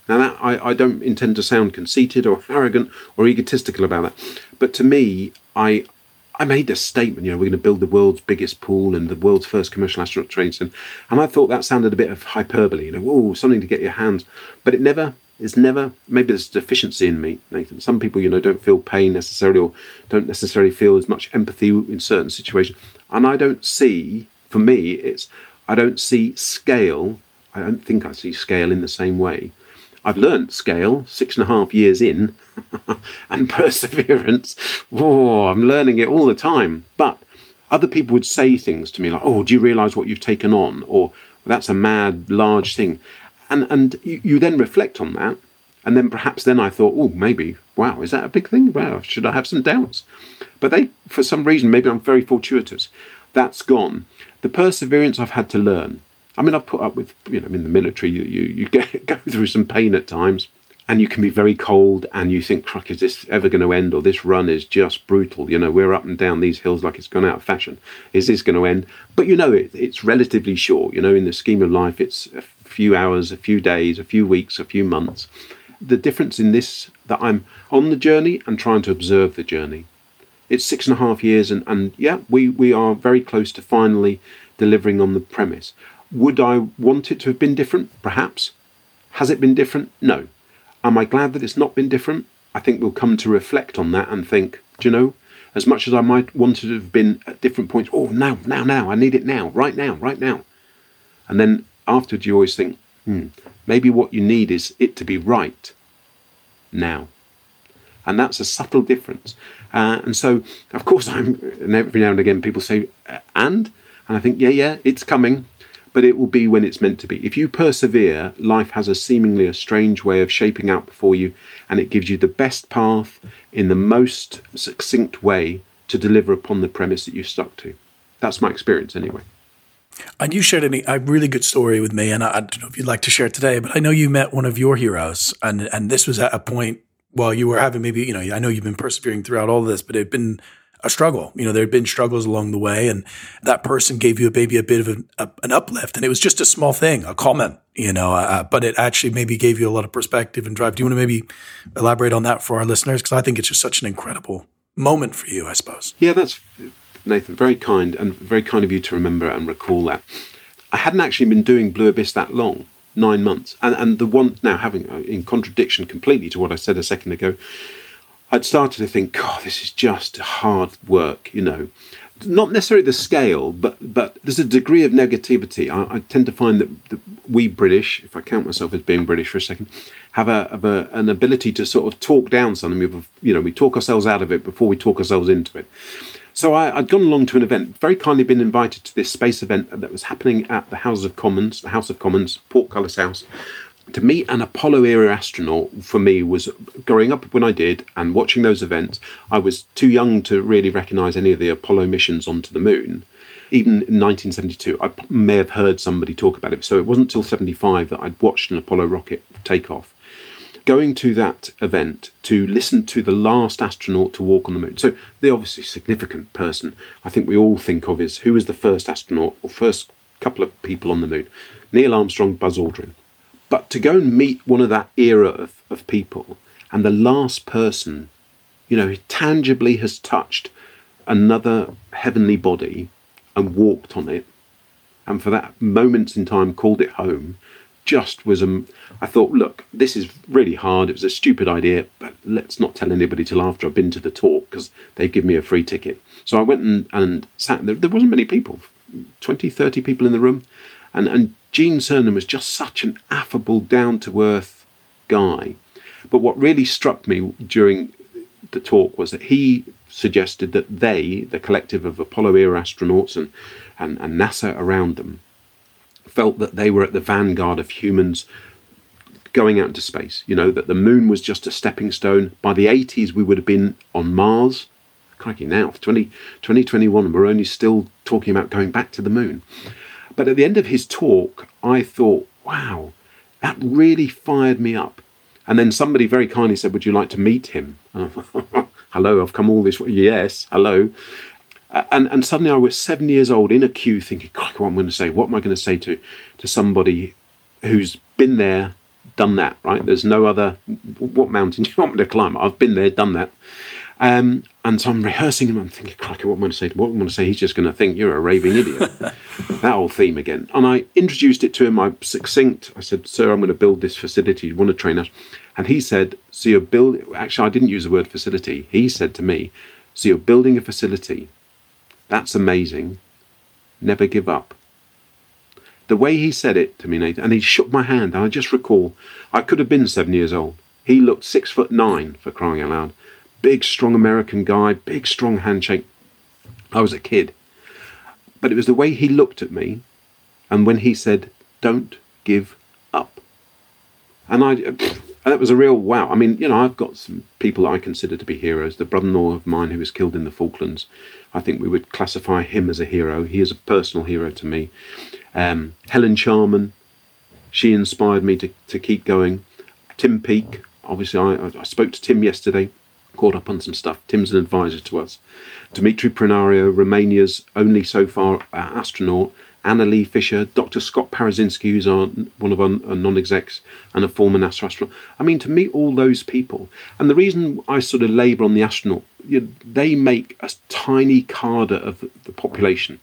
Now, that, I, I don't intend to sound conceited or arrogant or egotistical about that, but to me, I I made a statement. You know, we're going to build the world's biggest pool and the world's first commercial astronaut training and I thought that sounded a bit of hyperbole. You know, oh, something to get your hands, but it never is never maybe there's a deficiency in me, Nathan. Some people, you know, don't feel pain necessarily or don't necessarily feel as much empathy in certain situations. And I don't see, for me, it's I don't see scale. I don't think I see scale in the same way. I've learned scale six and a half years in, and perseverance. Oh, I'm learning it all the time. But other people would say things to me like, "Oh, do you realise what you've taken on?" or "That's a mad, large thing." And and you, you then reflect on that, and then perhaps then I thought, oh, maybe, wow, is that a big thing? Wow, should I have some doubts? But they, for some reason, maybe I'm very fortuitous. That's gone. The perseverance I've had to learn. I mean, I've put up with, you know, in the military, you, you, you get, go through some pain at times and you can be very cold and you think, crack, is this ever going to end? Or this run is just brutal. You know, we're up and down these hills like it's gone out of fashion. Is this going to end? But you know, it, it's relatively short. You know, in the scheme of life, it's few hours, a few days, a few weeks, a few months. The difference in this that I'm on the journey and trying to observe the journey. It's six and a half years, and, and yeah, we, we are very close to finally delivering on the premise. Would I want it to have been different? Perhaps. Has it been different? No. Am I glad that it's not been different? I think we'll come to reflect on that and think, do you know, as much as I might want it to have been at different points, oh, now, now, now, I need it now, right now, right now. And then afterwards you always think, hmm, maybe what you need is it to be right now. And that's a subtle difference. Uh, and so, of course, I'm and every now and again people say, and? And I think, yeah, yeah, it's coming, but it will be when it's meant to be. If you persevere, life has a seemingly a strange way of shaping out before you, and it gives you the best path in the most succinct way to deliver upon the premise that you've stuck to. That's my experience, anyway. And you shared a, a really good story with me, and I, I, don't know if you'd like to share it today, but I know you met one of your heroes, and and this was at a point while you were having maybe you know I know you've been persevering throughout all this, but it had been a struggle. You know, there had been struggles along the way, and that person gave you maybe a bit of an, a, an uplift, and it was just a small thing, a comment, you know, uh, but it actually maybe gave you a lot of perspective and drive. Do you want to maybe elaborate on that for our listeners? Because I think it's just such an incredible moment for you, I suppose. Yeah, that's Nathan, very kind and very kind of you to remember and recall that. I hadn't actually been doing Blue Abyss that long, nine months, and and the one now having uh, in contradiction completely to what I said a second ago, I'd started to think, God, this is just hard work, you know. Not necessarily the scale, but but there's a degree of negativity. I, I tend to find that, that, we British, if I count myself as being British for a second, have a, have a an ability to sort of talk down something. We, You know, we talk ourselves out of it before we talk ourselves into it. So I, had gone along to an event, very kindly been invited to this space event that was happening at the House of Commons, the House of Commons, Portcullis House. To meet an Apollo era astronaut for me was growing up when I did and watching those events. I was too young to really recognise any of the Apollo missions onto the moon. Even in 1972, I may have heard somebody talk about it. So it wasn't until 75 that I'd watched an Apollo rocket take off going to that event to listen to the last astronaut to walk on the moon. So the obviously significant person I think we all think of is who was the first astronaut or first couple of people on the moon? Neil Armstrong, Buzz Aldrin. But to go and meet one of that era of, of people and the last person, you know, tangibly has touched another heavenly body and walked on it and for that moment in time called it home just was um, I thought, look, this is really hard. It was a stupid idea, but let's not tell anybody till after I've been to the talk because they give me a free ticket. So I went and, and sat there. There wasn't many people, 20, 30 people in the room. And, and Gene Cernan was just such an affable, down to earth guy. But what really struck me during the talk was that he suggested that they, the collective of Apollo era astronauts and, and, and NASA around them, felt that they were at the vanguard of humans going out into space. You know, that the moon was just a stepping stone. By the 80s, we would have been on Mars. Crikey, now, 20, 2021, we're only still talking about going back to the moon. But at the end of his talk, I thought, wow, that really fired me up. And then somebody very kindly said, Would you like to meet him? hello, I've come all this way. Yes, hello. And, and suddenly I was seven years old in a queue thinking, God, what am I going to say? What am I going to say to, to somebody who's been there, done that, right? There's no other, what mountain do you want me to climb? I've been there, done that. Um, and so I'm rehearsing and I'm thinking, crikey, what am I going to say? What am I going to say? He's just going to think you're a raving idiot. that old theme again. And I introduced it to him. I succinct. I said, sir, I'm going to build this facility. You want to train us? And he said, so you're building, actually, I didn't use the word facility. He said to me, so you're building a facility that's amazing. Never give up. The way he said it to me, Nathan, and he shook my hand, and I just recall I could have been seven years old. He looked six foot nine for crying out loud. Big, strong American guy, big, strong handshake. I was a kid. But it was the way he looked at me, and when he said, Don't give up. And I, and that was a real wow. I mean, you know, I've got some people I consider to be heroes. The brother-in-law of mine who was killed in the Falklands, I think we would classify him as a hero. He is a personal hero to me. Um, Helen Sharman, she inspired me to, to keep going. Tim Peake, obviously, I, I spoke to Tim yesterday, caught up on some stuff. Tim's an advisor to us. Dimitri Prunariu, Romania's only so far uh, astronaut, Anna Lee Fisher, Dr. Scott Parazynski, who's our, one of our non-execs and a former NASA astronaut. I mean, to meet all those people, and the reason I sort of labour on the astronaut, you they make a tiny cadre of the population.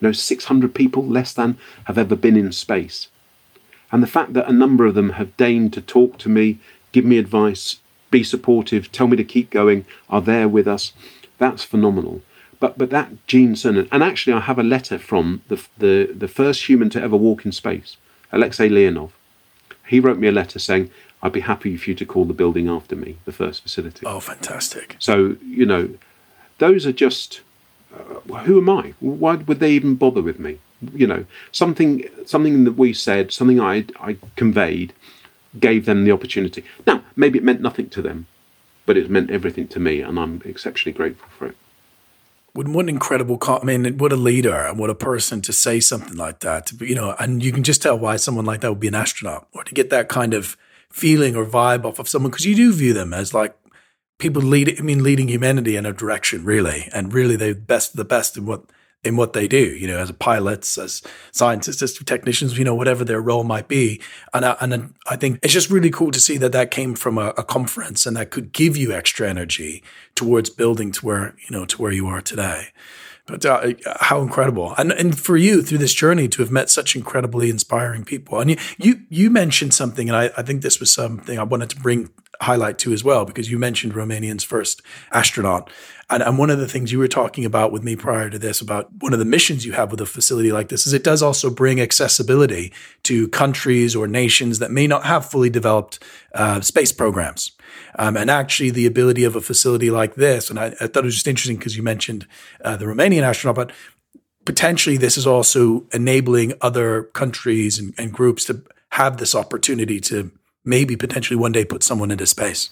You know, 600 people, less than, have ever been in space. And the fact that a number of them have deigned to talk to me, give me advice, be supportive, tell me to keep going, are there with us, that's phenomenal. But but that Gene Cernan, and actually I have a letter from the the the first human to ever walk in space, Alexei Leonov. He wrote me a letter saying, "I'd be happy for you to call the building after me, the first facility." Oh, fantastic! So you know, those are just uh, who am I? Why would they even bother with me? You know, something something that we said, something I I conveyed, gave them the opportunity. Now, maybe it meant nothing to them, but it meant everything to me, and I'm exceptionally grateful for it. What, an incredible, I mean, what a leader and what a person to say something like that. To be, you know, and you can just tell why someone like that would be an astronaut or to get that kind of feeling or vibe off of someone because you do view them as like people lead. I mean, leading humanity in a direction, really, and really they're best, the best in what in what they do, you know, as pilots, as scientists, as technicians, you know, whatever their role might be. And I, and I think it's just really cool to see that that came from a, a, conference and that could give you extra energy towards building to where, you know, to where you are today. But uh, how incredible. And, and for you through this journey to have met such incredibly inspiring people. And you, you, you mentioned something, and I, I think this was something I wanted to bring highlight too as well, because you mentioned Romanian's first astronaut. And, and one of the things you were talking about with me prior to this about one of the missions you have with a facility like this is it does also bring accessibility to countries or nations that may not have fully developed uh, space programs. Um, and actually, the ability of a facility like this, and I, I thought it was just interesting because you mentioned uh, the Romanian astronaut, but potentially this is also enabling other countries and, and groups to have this opportunity to maybe potentially one day put someone into space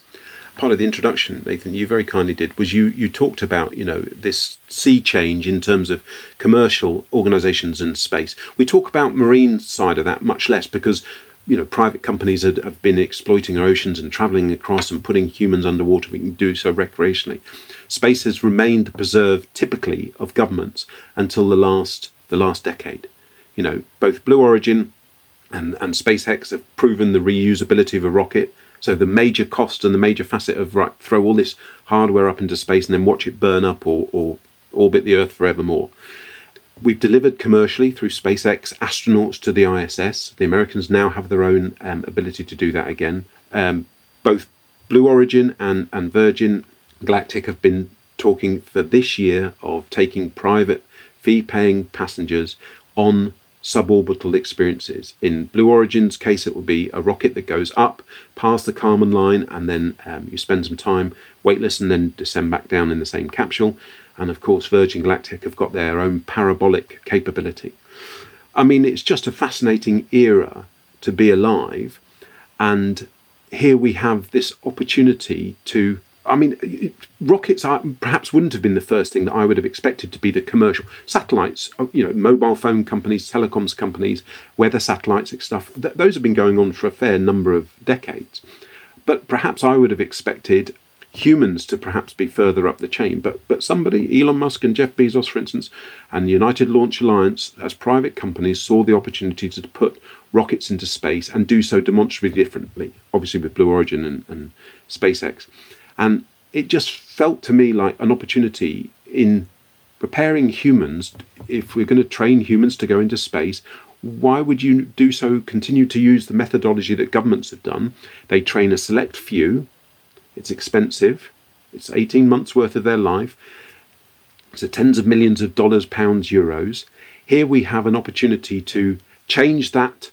part of the introduction, Nathan, you very kindly did, was you you talked about you know this sea change in terms of commercial organisations and space. We talk about marine side of that much less because you know private companies have been exploiting our oceans and travelling across and putting humans underwater. We can do so recreationally. Space has remained the preserve typically of governments until the last the last decade. You know, both Blue Origin and, and SpaceX have proven the reusability of a rocket. So the major cost and the major facet of right, throw all this hardware up into space and then watch it burn up or, or orbit the Earth forevermore. we've delivered commercially through SpaceX astronauts to the ISS. The Americans now have their own um, ability to do that again. Um, both Blue Origin and, and Virgin Galactic have been talking for this year of taking private fee paying passengers on suborbital experiences. In Blue Origin's case, it will be a rocket that goes up past the Kármán line and then um, you spend some time weightless and then descend back down in the same capsule. And of course, Virgin Galactic have got their own parabolic capability. I mean, it's just a fascinating era to be alive. And here we have this opportunity to I mean, rockets are, perhaps wouldn't have been the first thing that I would have expected to be the commercial satellites. Uh, you know, mobile phone companies, telecoms companies, weather satellites, and stuff. Th- those have been going on for a fair number of decades. But perhaps I would have expected humans to perhaps be further up the chain. But but somebody, Elon Musk and Jeff Bezos, for instance, and the United Launch Alliance, as private companies, saw the opportunity to put rockets into space and do so demonstrably differently. Obviously, with Blue Origin and, and SpaceX, and it just felt to me like an opportunity in preparing humans. If we're going to train humans to go into space, why would you do so? Continue to use the methodology that governments have done. They train a select few it's expensive. It's 18 months worth of their life. So tens of millions of dollars, pounds, euros. Here we have an opportunity to change that.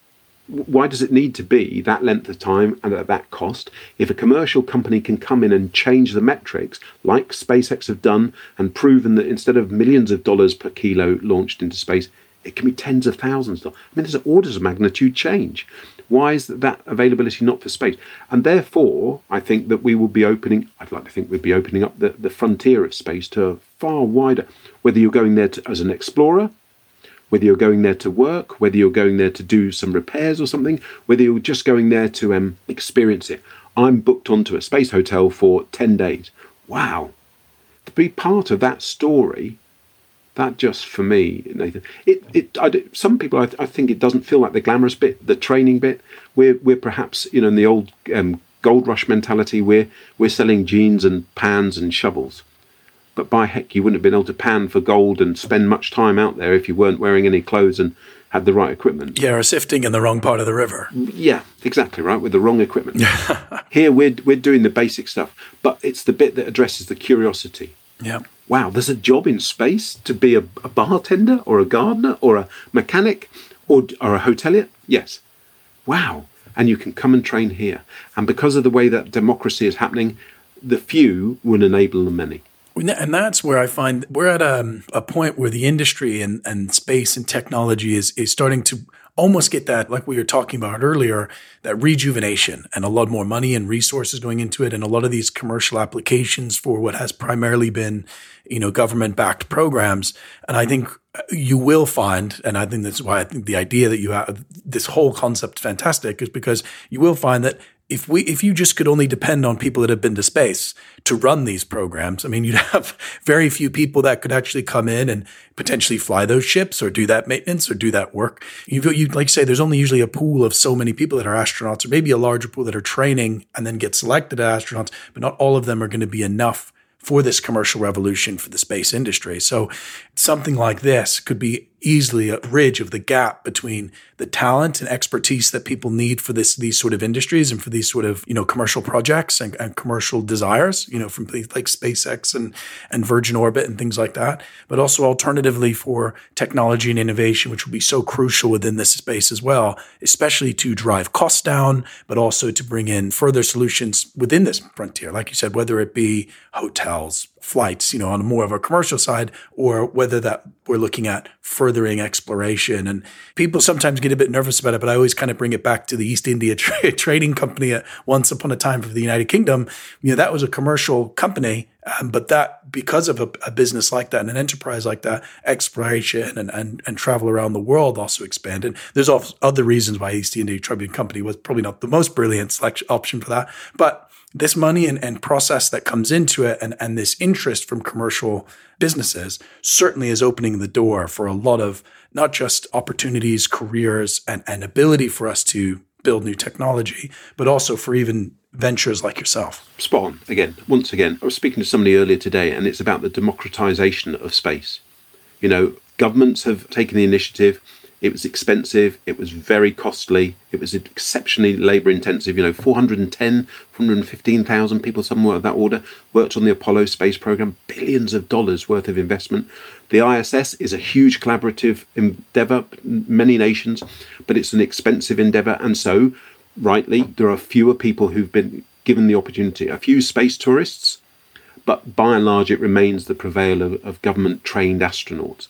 Why does it need to be that length of time and at that cost? If a commercial company can come in and change the metrics, like SpaceX have done, and proven that instead of millions of dollars per kilo launched into space, it can be tens of thousands. I mean, there's an orders of magnitude change. Why is that availability not for space? And therefore, I think that we will be opening, I'd like to think we'd be opening up the, the frontier of space to far wider, whether you're going there to, as an explorer, whether you're going there to work, whether you're going there to do some repairs or something, whether you're just going there to um, experience it. I'm booked onto a space hotel for 10 days. Wow. To be part of that story that just for me, Nathan. It it I, some people I, I, think it doesn't feel like the glamorous bit, the training bit. We're we're perhaps you know in the old um, gold rush mentality. We're we're selling jeans and pans and shovels, but by heck, you wouldn't have been able to pan for gold and spend much time out there if you weren't wearing any clothes and had the right equipment. Yeah, or sifting in the wrong part of the river. Mm, yeah, exactly right with the wrong equipment. Here we're we're doing the basic stuff, but it's the bit that addresses the curiosity. Yeah wow, there's a job in space to be a, a bartender or a gardener or a mechanic or, or a hotelier? Yes. Wow. And you can come and train here. And because of the way that democracy is happening, the few will enable the many. And that's where I find we're at a, a point where the industry and, and space and technology is, is starting to almost get that, like we were talking about earlier, that rejuvenation and a lot more money and resources going into it, and a lot of these commercial applications for what has primarily been, you know, government backed programs. And I think uh, you will find, and I think that's why I think the idea that you have this whole concept fantastic is because you will find that if we if you just could only depend on people that have been to space to run these programs, I mean, you'd have very few people that could actually come in and potentially fly those ships or do that maintenance or do that work. You you like say there's only usually a pool of so many people that are astronauts, or maybe a larger pool that are training and then get selected as astronauts, but not all of them are going to be enough for this commercial revolution for the space industry. So something like this could be easily a bridge of the gap between the talent and expertise that people need for this these sort of industries and for these sort of you know commercial projects and, and commercial desires you know from things like SpaceX and and Virgin Orbit and things like that but also alternatively for technology and innovation which will be so crucial within this space as well especially to drive costs down but also to bring in further solutions within this frontier. Like you said whether it be hotels flights, you know, on more of a commercial side, or whether that we're looking at furthering exploration. And people sometimes get a bit nervous about it, but I always kind of bring it back to the East India tra- Trading Company at once upon a time for the United Kingdom. You know, that was a commercial company, um, but that because of a, a, business like that and an enterprise like that, exploration and, and, and travel around the world also expanded. There's other reasons why East India Trading Company was probably not the most brilliant selection option for that, but this money and, and process that comes into it and, and this interest from commercial businesses certainly is opening the door for a lot of not just opportunities, careers, and, and ability for us to build new technology, but also for even ventures like yourself. Spot on. Again, once again, I was speaking to somebody earlier today, and it's about the democratization of space. You know, Governments have taken the initiative. It was expensive. It was very costly. It was exceptionally labour intensive. You know, 410, 415,000 people, somewhere of that order, worked on the Apollo space program, billions of dollars worth of investment. The ISS is a huge collaborative endeavour, many nations, but it's an expensive endeavour. And so, rightly, there are fewer people who've been given the opportunity. A few space tourists, but by and large, it remains the prevail of, of government trained astronauts.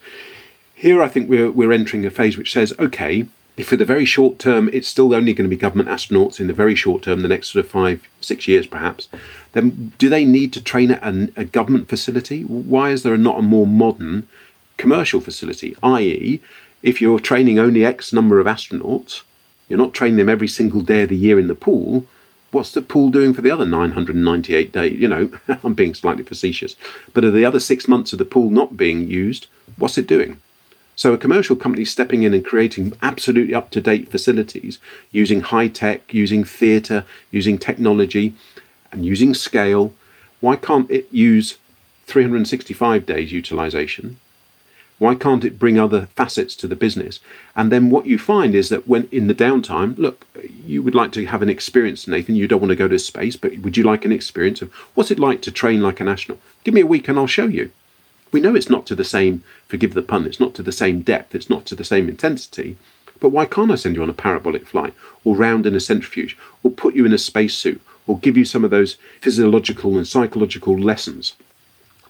Here, I think we're, we're entering a phase which says, okay, if for the very short term it's still only going to be government astronauts in the very short term, the next sort of five, six years perhaps, then do they need to train at a, a government facility? Why is there not a more modern commercial facility? I.e., if you're training only X number of astronauts, you're not training them every single day of the year in the pool. What's the pool doing for the other 998 days? You know, I'm being slightly facetious. But are the other six months of the pool not being used? What's it doing? So a commercial company stepping in and creating absolutely up to date facilities using high tech, using theatre, using technology, and using scale, why can't it use 365 days utilization? Why can't it bring other facets to the business? And then what you find is that when in the downtime, look, you would like to have an experience, Nathan. You don't want to go to space, but would you like an experience of what's it like to train like an astronaut? Give me a week and I'll show you. We know it's not to the same, forgive the pun, it's not to the same depth, it's not to the same intensity. But why can't I send you on a parabolic flight, or round in a centrifuge, or put you in a spacesuit, or give you some of those physiological and psychological lessons?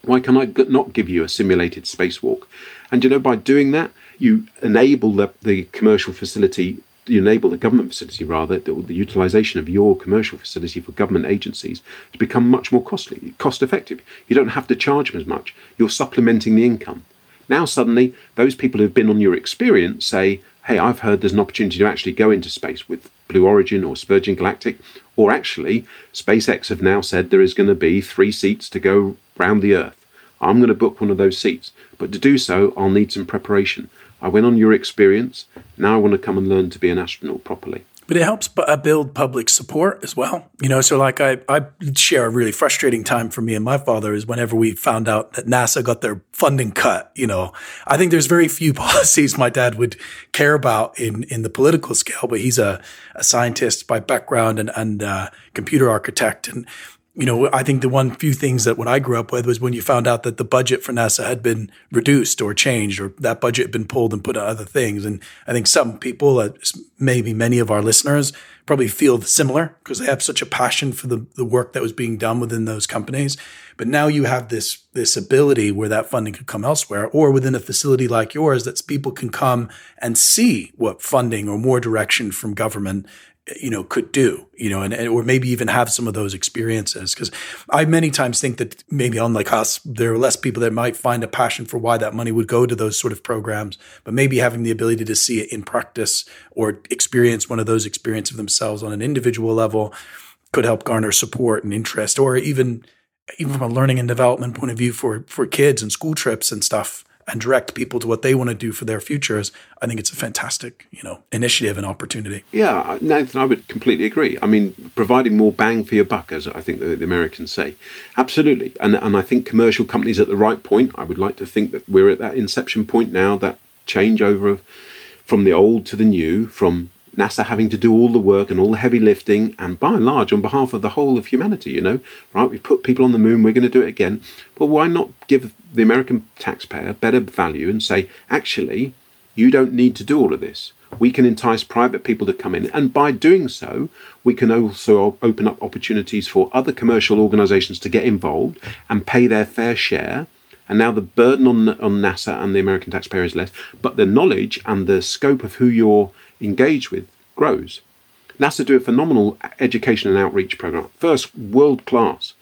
Why can I not give you a simulated spacewalk? And you know, by doing that, you enable the, the commercial facility you enable the government facility rather the, the utilization of your commercial facility for government agencies to become much more costly cost effective you don't have to charge them as much. You're supplementing the income. Now suddenly those people who've been on your experience say hey i've heard there's an opportunity to actually go into space with blue origin or virgin galactic. Or actually spacex have now said there is going to be three seats to go round the earth i'm going to book one of those seats but to do so i'll need some preparation I went on your experience. Now I want to come and learn to be an astronaut properly. But it helps uh, build public support as well. You know, so like I, I share a really frustrating time for me and my father is whenever we found out that NASA got their funding cut. You know, I think there's very few policies my dad would care about in in the political scale, but he's a, a scientist by background and and uh, computer architect, and you know, I think the one few things that what I grew up with was when you found out that the budget for NASA had been reduced or changed, or that budget had been pulled and put on other things. And I think some people, uh, maybe many of our listeners, probably feel similar because they have such a passion for the, the work that was being done within those companies. But now you have this this ability where that funding could come elsewhere, or within a facility like yours, that people can come and see what funding or more direction from government you know could do you know and, and, or maybe even have some of those experiences. Because i many times think that maybe unlike us there are less people that might find a passion for why that money would go to those sort of programs but maybe having the ability to see it in practice or experience one of those experiences themselves on an individual level could help garner support and interest or even even from a learning and development point of view for for kids and school trips and stuff and direct people to what they want to do for their futures, I think it's a fantastic, you know, initiative and opportunity. Yeah, Nathan, I would completely agree. I mean, providing more bang for your buck, as I think the, the Americans say, absolutely. And and I think commercial companies at the right point. I would like to think that we're at that inception point now, that changeover from the old to the new, from NASA having to do all the work and all the heavy lifting, and by and large, on behalf of the whole of humanity, you know, right? We put people on the moon, we're going to do it again. Well, why not give the American taxpayer better value and say, actually, you don't need to do all of this. We can entice private people to come in, and by doing so, we can also open up opportunities for other commercial organizations to get involved and pay their fair share. And now the burden on, on NASA and the American taxpayer is less, but the knowledge and the scope of who you're engage with grows. NASA do a phenomenal education and outreach program, first world class.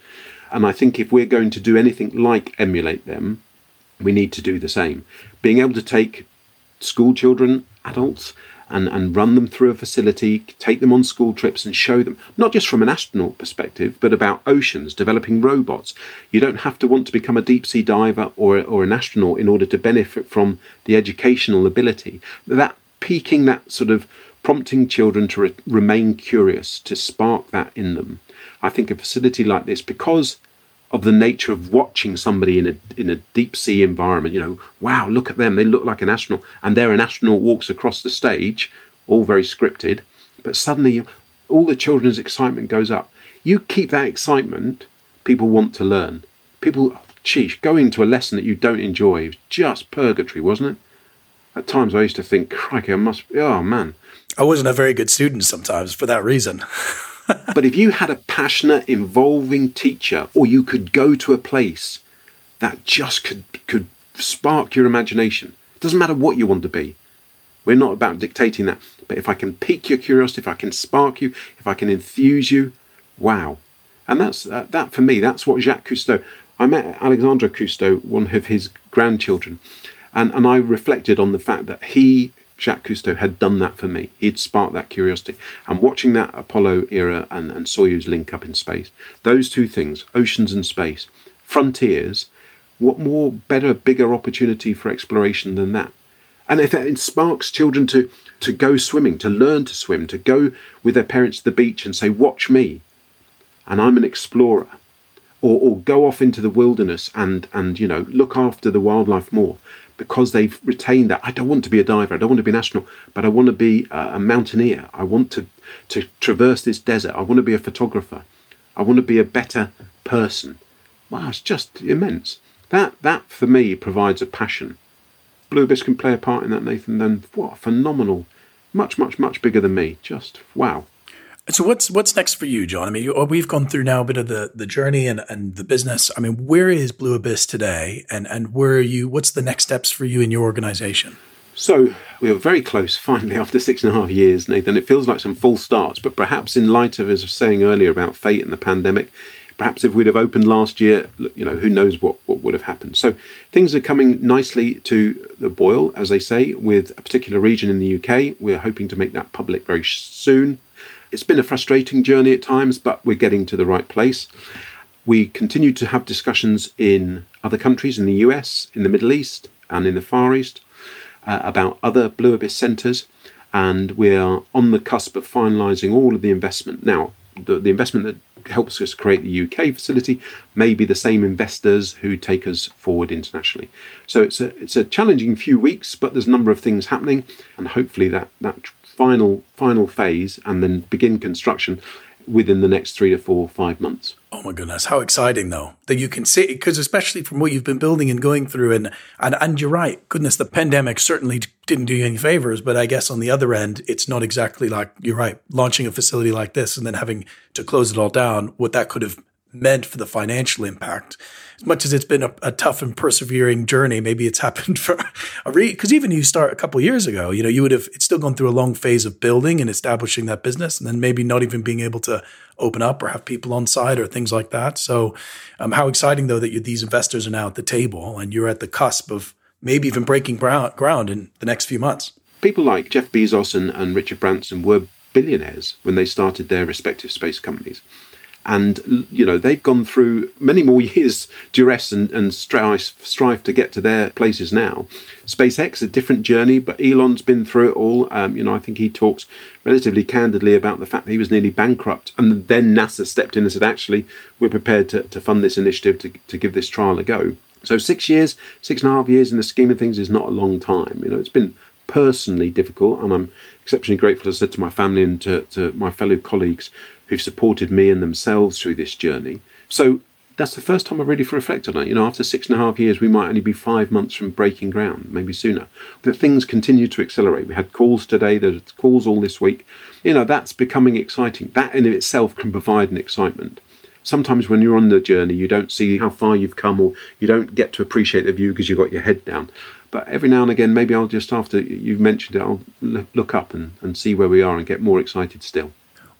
And I think if we're going to do anything like emulate them, we need to do the same. Being able to take school children, adults, and, and run them through a facility, take them on school trips and show them, not just from an astronaut perspective, but about oceans, developing robots. You don't have to want to become a deep sea diver or, or an astronaut in order to benefit from the educational ability. That piquing that sort of prompting children to re- remain curious, to spark that in them. I think a facility like this, because of the nature of watching somebody in a in a deep sea environment. You know, wow, look at them. They look like an astronaut, and there an astronaut walks across the stage, all very scripted. But suddenly, all the children's excitement goes up. You keep that excitement, people want to learn. People, sheesh, going to a lesson that you don't enjoy is just purgatory, wasn't it? At times I used to think, crikey, I must, be oh man. I wasn't a very good student sometimes for that reason. but if you had a passionate, involving teacher, or you could go to a place that just could, could spark your imagination, it doesn't matter what you want to be. We're not about dictating that. But if I can pique your curiosity, if I can spark you, if I can enthuse you, wow. And that's uh, that for me, that's what Jacques Cousteau. I met Alexandre Cousteau, one of his grandchildren, and, and I reflected on the fact that he, Jacques Cousteau, had done that for me. He'd sparked that curiosity. And watching that Apollo era and, and Soyuz link up in space, those two things, oceans and space, frontiers, what more, better, bigger opportunity for exploration than that? And if it sparks children to, to go swimming, to learn to swim, to go with their parents to the beach and say, Watch me, and I'm an explorer, or, or go off into the wilderness and, and you know look after the wildlife more because they've retained that. I don't want to be a diver, I don't want to be an astronaut, but I want to be a, a mountaineer. I want to, to traverse this desert. I want to be a photographer. I want to be a better person. Wow, it's just immense. That that for me provides a passion Blue Abyss can play a part in that, Nathan, then what phenomenal, much, much, much bigger than me. Just wow. So what's what's next for you, John? I mean, you, uh, we've gone through now a bit of the the journey and, and the business. I mean, where is Blue Abyss today, and and where are you? What's the next steps for you in your organization? So we were very close finally after six and a half years, Nathan. It feels like some false starts, but perhaps in light of, as I was saying earlier about fate and the pandemic, Perhaps if we'd have opened last year, you know, who knows what, what would have happened. So things are coming nicely to the boil, as they say, with a particular region in the UK. We're hoping to make that public very soon. It's been a frustrating journey at times, but we're getting to the right place. We continue to have discussions in other countries, in the US, in the Middle East, and in the Far East, uh, about other Blue Abyss centres, and we are on the cusp of finalising all of the investment. Now, the, the investment that helps us create the UK facility may be the same investors who take us forward internationally. So it's a it's a challenging few weeks, but there's a number of things happening, and hopefully that that final final phase and then begin construction within the next three to four, five months. Oh my goodness, how exciting though that you can see because especially from what you've been building and going through and and and you're right. Goodness, the pandemic certainly didn't do you any favors, but I guess on the other end, it's not exactly like you're right, launching a facility like this and then having to close it all down, what that could have meant for the financial impact as much as it's been a, a tough and persevering journey, maybe it's happened for a re because even you start a couple years ago, you know, you would have it's still gone through a long phase of building and establishing that business, and then maybe not even being able to open up or have people on site or things like that. So, um, how exciting though that these investors are now at the table and you're at the cusp of maybe even breaking ground in the next few months. People like Jeff Bezos and, and Richard Branson were billionaires when they started their respective space companies and you know they've gone through many more years duress and, and strife, strife to get to their places now. Spacex a different journey but elon's been through it all. Um, you know i think he talks relatively candidly about the fact that he was nearly bankrupt and then nasa stepped in and said actually we're prepared to, to fund this initiative to, to give this trial a go. So six years six and a half years in the scheme of things is not a long time. You know it's been personally difficult and i'm exceptionally grateful as i said to my family and to, to my fellow colleagues who've supported me and themselves through this journey. So that's the first time I really reflected on it. You know, after six and a half years, we might only be five months from breaking ground, maybe sooner. But things continue to accelerate. We had calls today, there's calls all this week. You know, that's becoming exciting. That in itself can provide an excitement. Sometimes when you're on the journey, you don't see how far you've come or you don't get to appreciate the view because you've got your head down. But every now and again, maybe I'll just, after you've mentioned it, I'll look up and, and see where we are and get more excited still.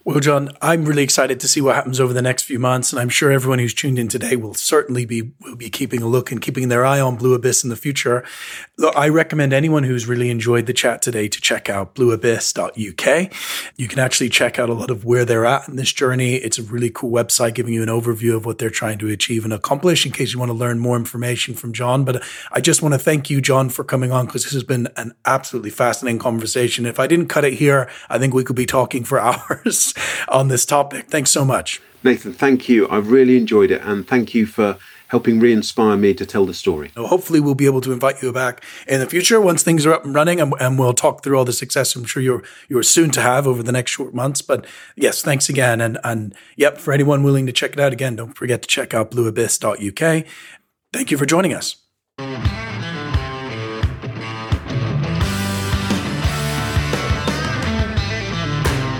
Well, John, I'm really excited to see what happens over the next few months, and I'm sure everyone who's tuned in today will certainly be will be keeping a look and keeping their eye on Blue Abyss in the future. Look, I recommend anyone who's really enjoyed the chat today to check out blueabyss.uk. You can actually check out a lot of where they're at in this journey. It's a really cool website giving you an overview of what they're trying to achieve and accomplish. In case you want to learn more information from John, but I just want to thank you, John, for coming on because this has been an absolutely fascinating conversation. If I didn't cut it here, I think we could be talking for hours. On this topic. Thanks so much. Nathan, thank you. I've really enjoyed it, and thank you for helping re-inspire me to tell the story. Well, hopefully, we'll be able to invite you back in the future once things are up and running, and, and, we'll talk through all the success I'm sure you're you're soon to have over the next short months. But yes, thanks again, and and yep, for anyone willing to check it out again, don't forget to check out blueabyss.uk. Thank you for joining us.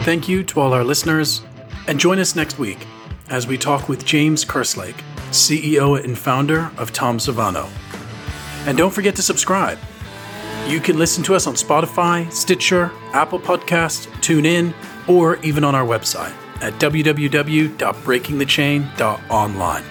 Thank you to all our listeners, and join us next week as we talk with James Kerslake, CEO and founder of Tom Savano. And don't forget to subscribe. You can listen to us on Spotify, Stitcher, Apple Podcast, TuneIn, or even on our website at www.breakingthechain.online.